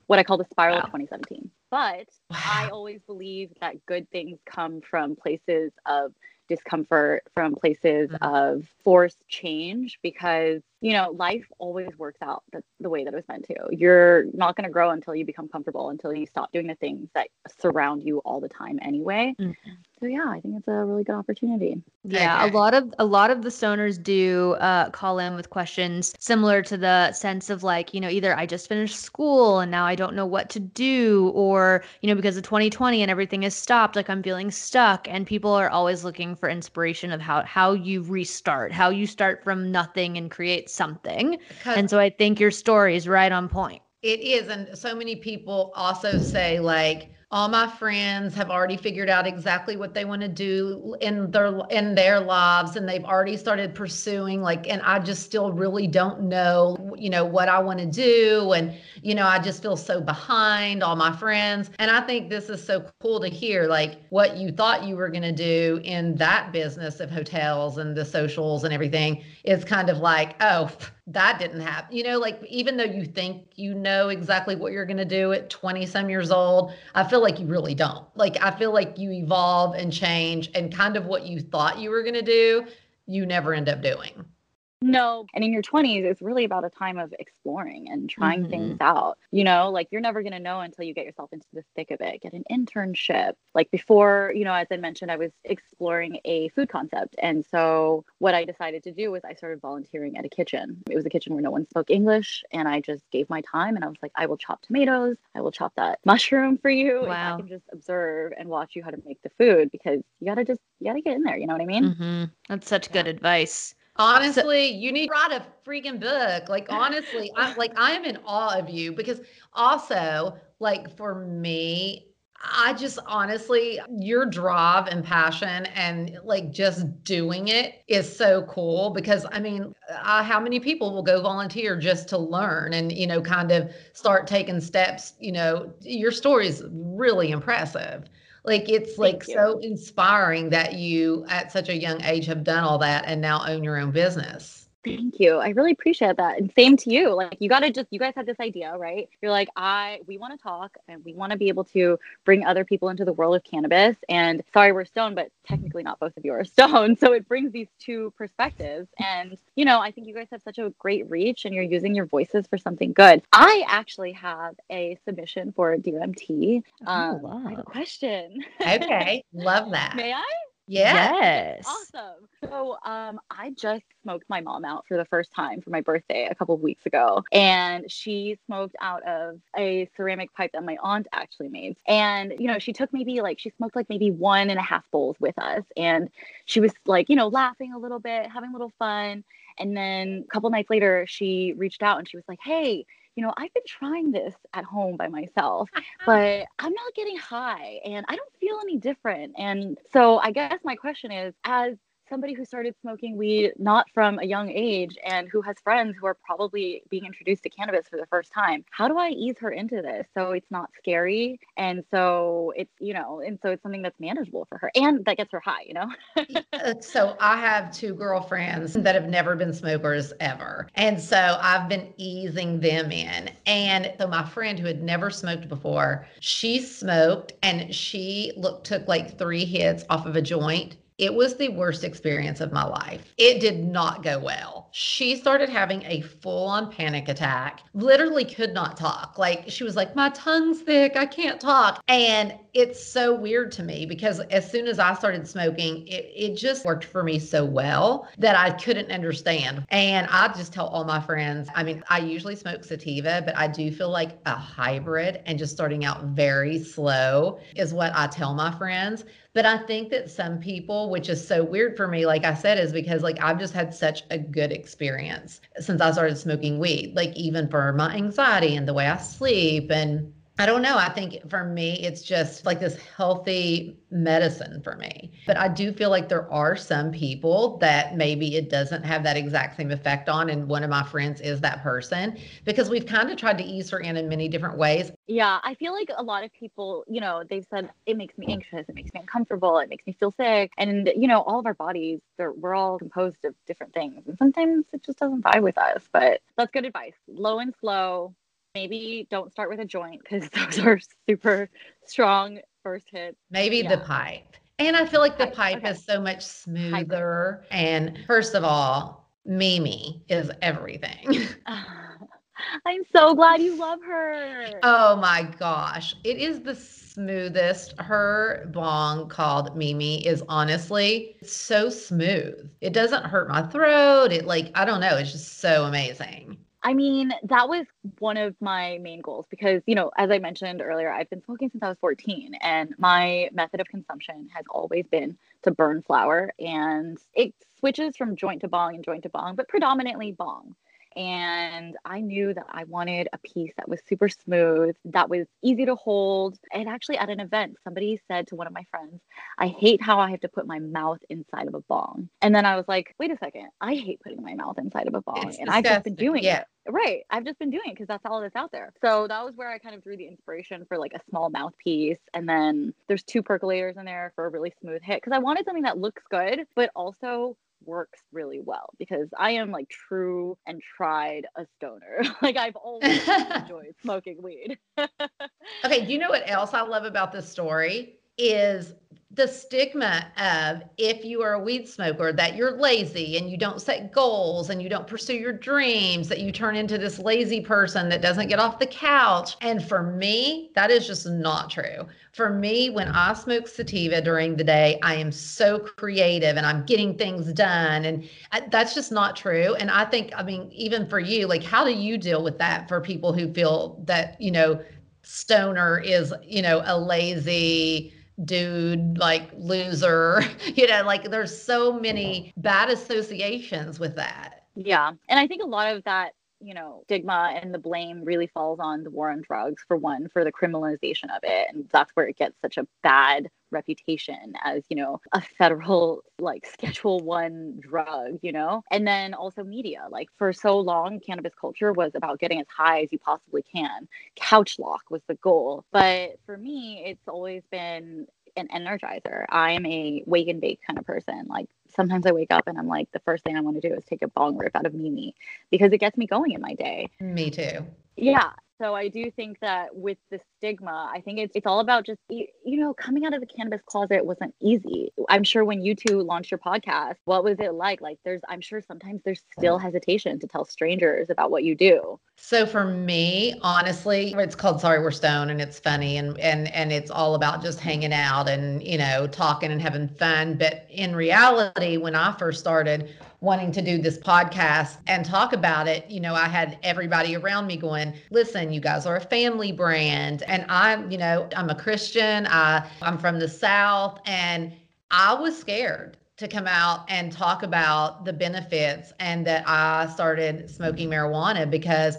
what I call the spiral wow. of 2017. But wow. I always believe that good things come from places of discomfort, from places mm-hmm. of forced change because you know, life always works out the, the way that it was meant to. You're not going to grow until you become comfortable, until you stop doing the things that surround you all the time anyway. Mm-hmm. So yeah, I think it's a really good opportunity. Yeah, okay. a lot of a lot of the stoners do uh, call in with questions similar to the sense of like, you know, either I just finished school and now I don't know what to do, or you know, because of 2020 and everything is stopped, like I'm feeling stuck. And people are always looking for inspiration of how how you restart, how you start from nothing and create something. Because and so I think your story is right on point. It is. And so many people also say, like, all my friends have already figured out exactly what they want to do in their in their lives and they've already started pursuing like and I just still really don't know you know what I want to do and you know I just feel so behind all my friends and I think this is so cool to hear like what you thought you were going to do in that business of hotels and the socials and everything is kind of like oh [LAUGHS] that didn't happen. You know, like even though you think you know exactly what you're going to do at 20 some years old, I feel like you really don't. Like I feel like you evolve and change and kind of what you thought you were going to do, you never end up doing. No. And in your 20s, it's really about a time of exploring and trying Mhm. things out. You know, like you're never going to know until you get yourself into the thick of it. Get an internship. Like before, you know, as I mentioned, I was exploring a food concept. And so what I decided to do was I started volunteering at a kitchen. It was a kitchen where no one spoke English. And I just gave my time and I was like, I will chop tomatoes. I will chop that mushroom for you. Wow. I can just observe and watch you how to make the food because you got to just, you got to get in there. You know what I mean? hmm That's such good advice. Honestly, you need to write a freaking book. Like honestly, I'm like I am in awe of you because also, like for me, I just honestly, your drive and passion and like just doing it is so cool because I mean, uh, how many people will go volunteer just to learn and, you know, kind of start taking steps? You know, your story is really impressive. Like it's like so inspiring that you at such a young age have done all that and now own your own business. Thank you. I really appreciate that. And same to you. Like you got to just you guys had this idea, right? You're like, I we want to talk and we want to be able to bring other people into the world of cannabis. And sorry we're stoned, but technically not both of you are [LAUGHS] stoned. So it brings these two perspectives. And you know, I think you guys have such a great reach and you're using your voices for something good. I actually have a submission for DRMT. Um, I have a question. Okay. [LAUGHS] Love that. May I? Yeah. Yes. Awesome. So, um, I just smoked my mom out for the first time for my birthday a couple of weeks ago, and she smoked out of a ceramic pipe that my aunt actually made. And you know, she took maybe like she smoked like maybe one and a half bowls with us, and she was like, you know, laughing a little bit, having a little fun. And then a couple nights later, she reached out and she was like, "Hey." You know, I've been trying this at home by myself, [LAUGHS] but I'm not getting high and I don't feel any different. And so I guess my question is as somebody who started smoking weed not from a young age and who has friends who are probably being introduced to cannabis for the first time, how do I ease her into this so it's not scary and so it's, you know, and so it's something that's manageable for her and that gets her high, you know? So I have two girlfriends that have never been smokers ever. And so I've been easing them in. And so my friend who had never smoked before, she smoked and she look took like three hits off of a joint. It was the worst experience of my life. It did not go well. She started having a full on panic attack, literally could not talk. Like she was like, My tongue's thick. I can't talk. And it's so weird to me because as soon as I started smoking, it, it just worked for me so well that I couldn't understand. And I just tell all my friends, I mean, I usually smoke sativa, but I do feel like a hybrid and just starting out very slow is what I tell my friends. But I think that some people, which is so weird for me, like I said, is because like I've just had such a good experience since I started smoking weed, like even for my anxiety and the way I sleep. And I don't know. I think for me, it's just like this healthy medicine for me. But I do feel like there are some people that maybe it doesn't have that exact same effect on. And one of my friends is that person because we've kind of tried to ease her in in many different ways. Yeah, I feel like a lot of people, you know, they've said it makes me anxious, it makes me uncomfortable, it makes me feel sick. And, you know, all of our bodies, we're all composed of different things. And sometimes it just doesn't vibe with us. But that's good advice. Low and slow. Maybe don't start with a joint because [LAUGHS] those are super strong first hits. Maybe Yeah. the pipe. And I feel like the Pipe, pipe okay. is so much smoother. And first of all, Mimi is everything. [LAUGHS] [LAUGHS] I'm so glad you love her. Oh my gosh. It is the smoothest. Her bong called Mimi is honestly so smooth. It doesn't hurt my throat. It like, I don't know. It's just so amazing. I mean, that was one of my main goals because, you know, as I mentioned earlier, I've been smoking since I was 14, and my method of consumption has always been to burn flower. And it switches from joint to bong and joint to bong, but predominantly bong. And I knew that I wanted a piece that was super smooth, that was easy to hold. And actually, at an event, somebody said to one of my friends, I hate how I have to put my mouth inside of a bong. And then I was like, wait a second, I hate putting my mouth inside of a bong. It's and I've just been doing Yeah. it. Right. I've just been doing it because that's all that's out there. So that was where I kind of drew the inspiration for like a small mouthpiece. And then there's two percolators in there for a really smooth hit because I wanted something that looks good, but also works really well because I am like true and tried a stoner. [LAUGHS] like I've always [LAUGHS] enjoyed smoking weed. [LAUGHS] Okay, you know what else I love about this story is the stigma of if you are a weed smoker that you're lazy and you don't set goals and you don't pursue your dreams that you turn into this lazy person that doesn't get off the couch. And for me that is just not true. For me when i smoke sativa during the day i am so creative and i'm getting things done. And I, that's just not true. And i think i mean even for you like how do you deal with that for people who feel that you know stoner is you know a lazy dude, like loser. [LAUGHS] you know, like there's so many bad associations with that. Yeah. And I think a lot of that you know, stigma and the blame really falls on the war on drugs for one, for the criminalization of it. And that's where it gets such a bad reputation as, you know, a federal like schedule one drug, you know? And then also media. Like for so long, cannabis culture was about getting as high as you possibly can. Couch lock was the goal. But for me, it's always been an energizer. I am a wake and bake kind of person. Like sometimes I wake up and I'm like, the first thing I want to do is take a bong rip out of Mimi because it gets me going in my day. Me too. Yeah. So I do think that with the stigma, I think it's it's all about just you know coming out of the cannabis closet wasn't easy. I'm sure when you two launched your podcast, what was it like? Like there's I'm sure sometimes there's still hesitation to tell strangers about what you do. So for me, honestly, it's called Sorry We're Stone and it's funny and and and it's all about just hanging out and you know talking and having fun. But in reality, when I first started wanting to do this podcast and talk about it, you know, I had everybody around me going, listen, you guys are a family brand. And I'm, you know, I'm a Christian. I, I'm from the South. And I was scared to come out and talk about the benefits and that I started smoking marijuana because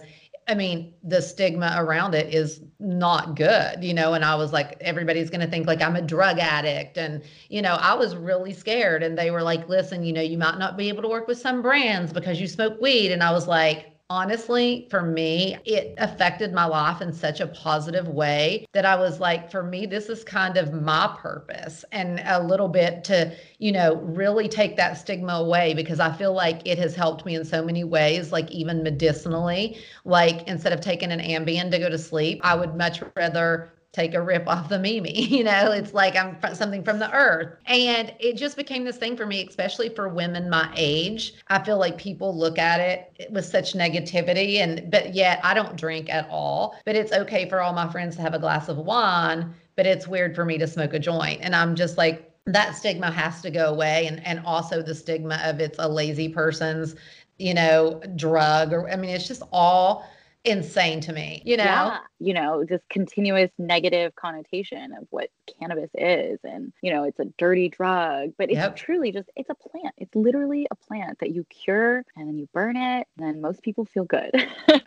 I mean, the stigma around it is not good, you know. And I was like, everybody's going to think like I'm a drug addict. And, you know, I was really scared. And they were like, listen, you know, you might not be able to work with some brands because you smoke weed. And I was like, honestly, for me, it affected my life in such a positive way that I was like, for me, this is kind of my purpose and a little bit to, you know, really take that stigma away because I feel like it has helped me in so many ways, like even medicinally. Like instead of taking an Ambien to go to sleep, I would much rather take a rip off the Mimi. [LAUGHS] You know, it's like I'm something from the earth. And it just became this thing for me, especially for women my age. I feel like people look at it with such negativity and but yet I don't drink at all. But it's okay for all my friends to have a glass of wine, but it's weird for me to smoke a joint. And I'm just like that stigma has to go away and and also the stigma of it's a lazy person's, you know, drug or I mean it's just all insane to me, you know? Yeah. You know, this continuous negative connotation of what cannabis is. And, you know, it's a dirty drug, but it's yep. truly just, it's a plant. It's literally a plant that you cure and then you burn it. And then most people feel good.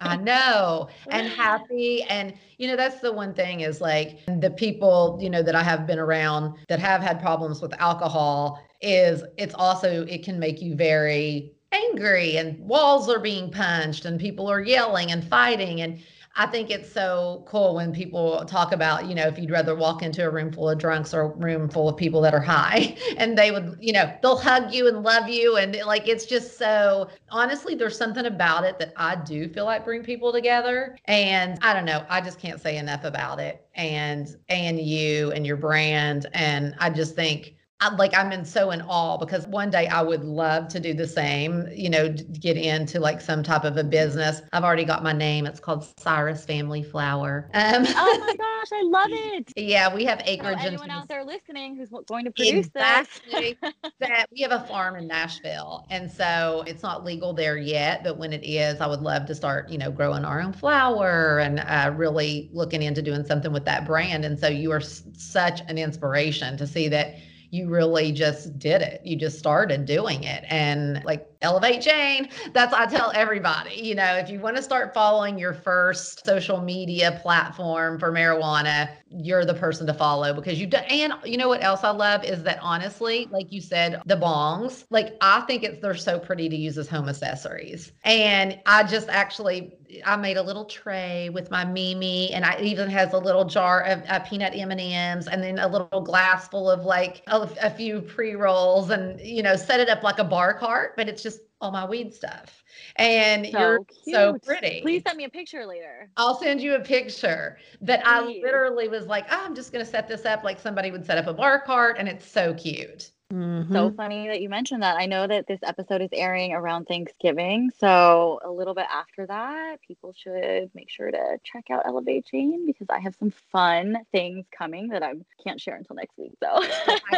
I know. And [LAUGHS] happy. And, you know, that's the one thing is like the people, you know, that I have been around that have had problems with alcohol is it's also, it can make you very angry and walls are being punched and people are yelling and fighting and I think it's so cool when people talk about, you know, if you'd rather walk into a room full of drunks or a room full of people that are high [LAUGHS] and they would, you know, they'll hug you and love you. And like, it's just so honestly, there's something about it that I do feel like bring people together. And I don't know, I just can't say enough about it and, and you and your brand. And I just think, I, like I'm in so in awe because one day I would love to do the same, you know, get into like some type of a business. I've already got my name. It's called Cyrus Family Flower. Um, oh my [LAUGHS] gosh, I love it. Yeah, we have acreage. So anyone out there listening who's going to produce exactly this? that we have a farm in Nashville, and so it's not legal there yet. But when it is, I would love to start, you know, growing our own flower and uh, really looking into doing something with that brand. And so you are s- such an inspiration to see that you really just did it. You just started doing it. And like Elevate Jane, that's I tell everybody, you know, if you want to start following your first social media platform for marijuana, you're the person to follow because you've done and you know what else I love is that honestly, like you said, the bongs, like I think it's they're so pretty to use as home accessories. And I just actually I made a little tray with my Mimi, and I even has a little jar of uh, peanut M and M's, and then a little glass full of like a, a few pre rolls, and you know, set it up like a bar cart. But it's just all my weed stuff. And So you're so pretty. Please send me a picture later. I'll send you a picture that I literally was like, oh, I'm just going to set this up like somebody would set up a bar cart. And it's so cute. Mhm. So funny that you mentioned that. I know that this episode is airing around Thanksgiving. So, a little bit after that, people should make sure to check out Elevate Jane because I have some fun things coming that I can't share until next week. So,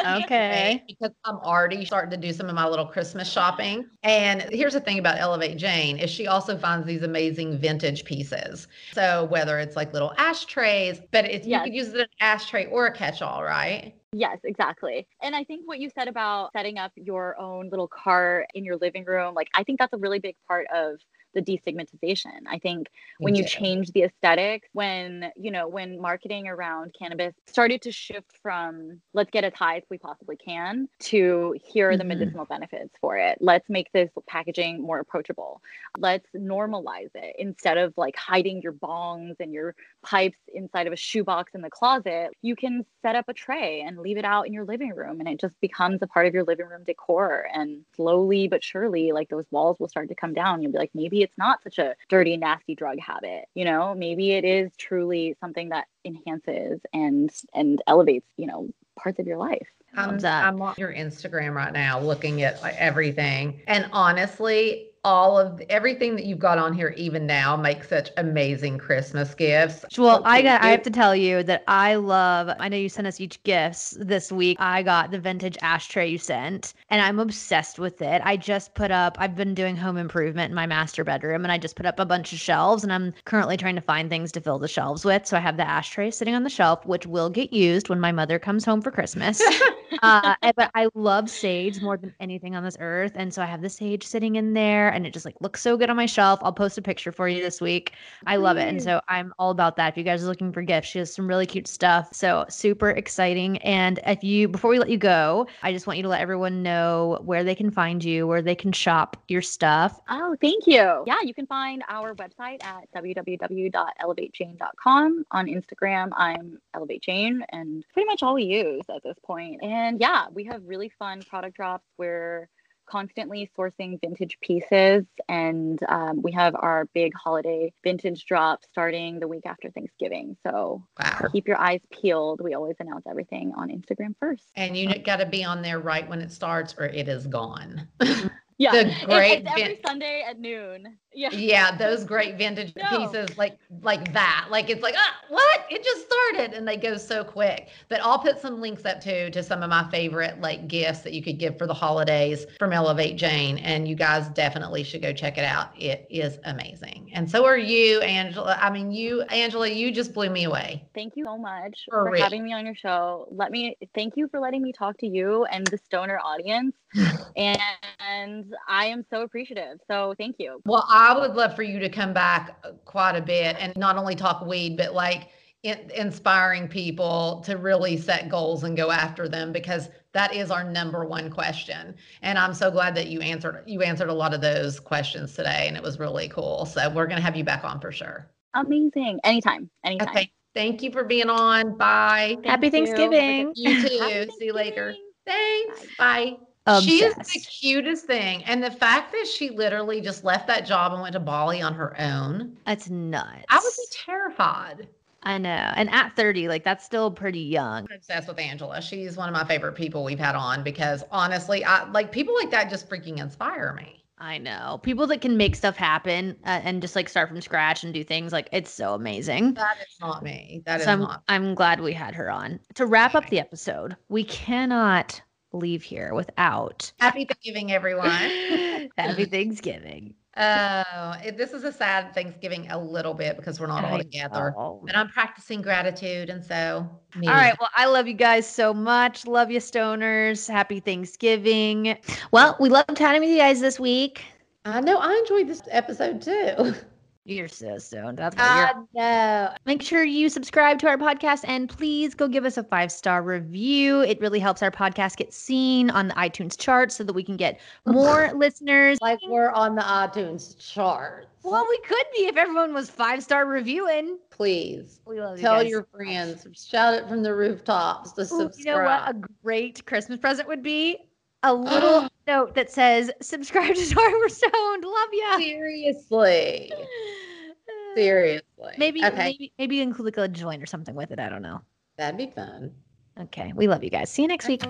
Okay. [LAUGHS] Because I'm already starting to do some of my little Christmas shopping. And here's the thing about Elevate Jane is she also finds these amazing vintage pieces. So whether it's like little ashtrays, but it's, you Yes. could use it as an ashtray or a catch-all, right? Yes, exactly. And I think what you said about setting up your own little cart in your living room, like I think that's a really big part of the destigmatization. I think when you too. change the aesthetics, when, you know, when marketing around cannabis started to shift from let's get as high as we possibly can to here are the Mhm. medicinal benefits for it. Let's make this packaging more approachable. Let's normalize it instead of like hiding your bongs and your pipes inside of a shoebox in the closet. You can set up a tray and leave it out in your living room and it just becomes a part of your living room decor. And slowly but surely, like those walls will start to come down. You'll be like, maybe it's not such a dirty, nasty drug habit. You know, maybe it is truly something that enhances and and elevates, you know, parts of your life. I'm, Love. I'm on your Instagram right now looking at like everything. And honestly, all of everything that you've got on here, even now, makes such amazing Christmas gifts. Well, I got. I have to tell you that I love. I know you sent us each gifts this week. I got the vintage ashtray you sent, and I'm obsessed with it. I just put up. I've been doing home improvement in my master bedroom, and I just put up a bunch of shelves, and I'm currently trying to find things to fill the shelves with. So I have the ashtray sitting on the shelf, which will get used when my mother comes home for Christmas. [LAUGHS] uh, but I love sage more than anything on this earth, and so I have the sage sitting in there, and it just like looks so good on my shelf. I'll post a picture for you this week. I love it, and so I'm all about that. If you guys are looking for gifts, she has some really cute stuff. So super exciting. And if you, before we let you go, I just want you to let everyone know where they can find you, where they can shop your stuff. Oh, thank you. Yeah, you can find our website at www.elevatejane.com. On Instagram, I'm Elevate Jane, and pretty much all we use at this point. And yeah, we have really fun product drops. We're constantly sourcing vintage pieces, and um, we have our big holiday vintage drop starting the week after Thanksgiving. So Wow. keep your eyes peeled. We always announce everything on Instagram first. And you got to be on there right when it starts, or it is gone. [LAUGHS] Yeah, The it- great it's every Sunday at noon. Yeah. yeah, those great vintage No. pieces, like like that. Like it's like, ah, what? It just started, and they go so quick. But I'll put some links up too to some of my favorite like gifts that you could give for the holidays from Elevate Jane, and you guys definitely should go check it out. It is amazing, and so are you, Angela. I mean, you, Angela, you just blew me away. Thank you so much For for, having me on your show. Let me thank you for letting me talk to you and the stoner audience. [LAUGHS] and I am so appreciative. So thank you. Well, I would love for you to come back quite a bit and not only talk weed, but like in, inspiring people to really set goals and go after them because that is our number one question. And I'm so glad that you answered you answered a lot of those questions today, and it was really cool. So we're gonna have you back on for sure. Amazing. Anytime. Anytime. Okay. Thank you for being on. Bye. Happy you. Have a good- Thanksgiving. You too. [LAUGHS] Happy See you later. Thanksgiving. Thanks. Bye. She is the cutest thing. And the fact that she literally just left that job and went to Bali on her own, That's nuts. I would be terrified. I know. And at 30, like that's still pretty young. I'm obsessed with Angela. She's one of my favorite people we've had on because honestly, I like people like that just freaking inspire me. I know. People that can make stuff happen uh, and just like start from scratch and do things like it's so amazing. That is not me. That is so I'm, not. I'm glad we had her on. To wrap up the episode, we cannot leave here without Happy Thanksgiving, everyone. [LAUGHS] Happy Thanksgiving. Oh, it, this is a sad Thanksgiving a little bit because we're not all together. know. But I'm practicing gratitude, and so. me. All right. Well, I love you guys so much. Love you, stoners. Happy Thanksgiving. Well, we loved chatting with you guys this week. I know I enjoyed this episode too. [LAUGHS] You're so stoned. That's I know. Make sure you subscribe to our podcast and please go give us a five star review. It really helps our podcast get seen on the iTunes charts so that we can get more listeners. Like we're on the iTunes chart. Well, we could be if everyone was five star reviewing. Please We love you tell guys your friends. Shout it from the rooftops to Ooh, subscribe. You know what? A great Christmas present would be a little [GASPS] note that says subscribe to [LAUGHS] Sorry We're Stoned. Love ya. Seriously. [LAUGHS] Seriously. Maybe Okay. maybe maybe include like a joint or something with it. I don't know. That'd be fun. Okay. We love you guys. See you next week.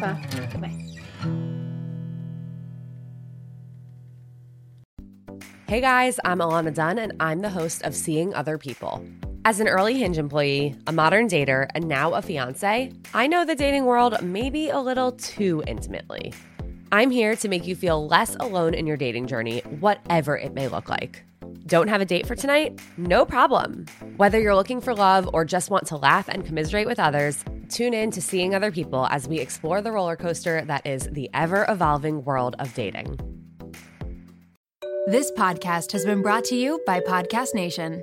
Bye. Goodbye. Hey guys, I'm Alana Dunn, and I'm the host of Seeing Other People. As an early Hinge employee, a modern dater, and now a fiance, I know the dating world maybe a little too intimately. I'm here to make you feel less alone in your dating journey, whatever it may look like. Don't have a date for tonight? No problem. Whether you're looking for love or just want to laugh and commiserate with others, tune in to Seeing Other People as we explore the roller coaster that is the ever evolving world of dating. This podcast has been brought to you by Podcast Nation.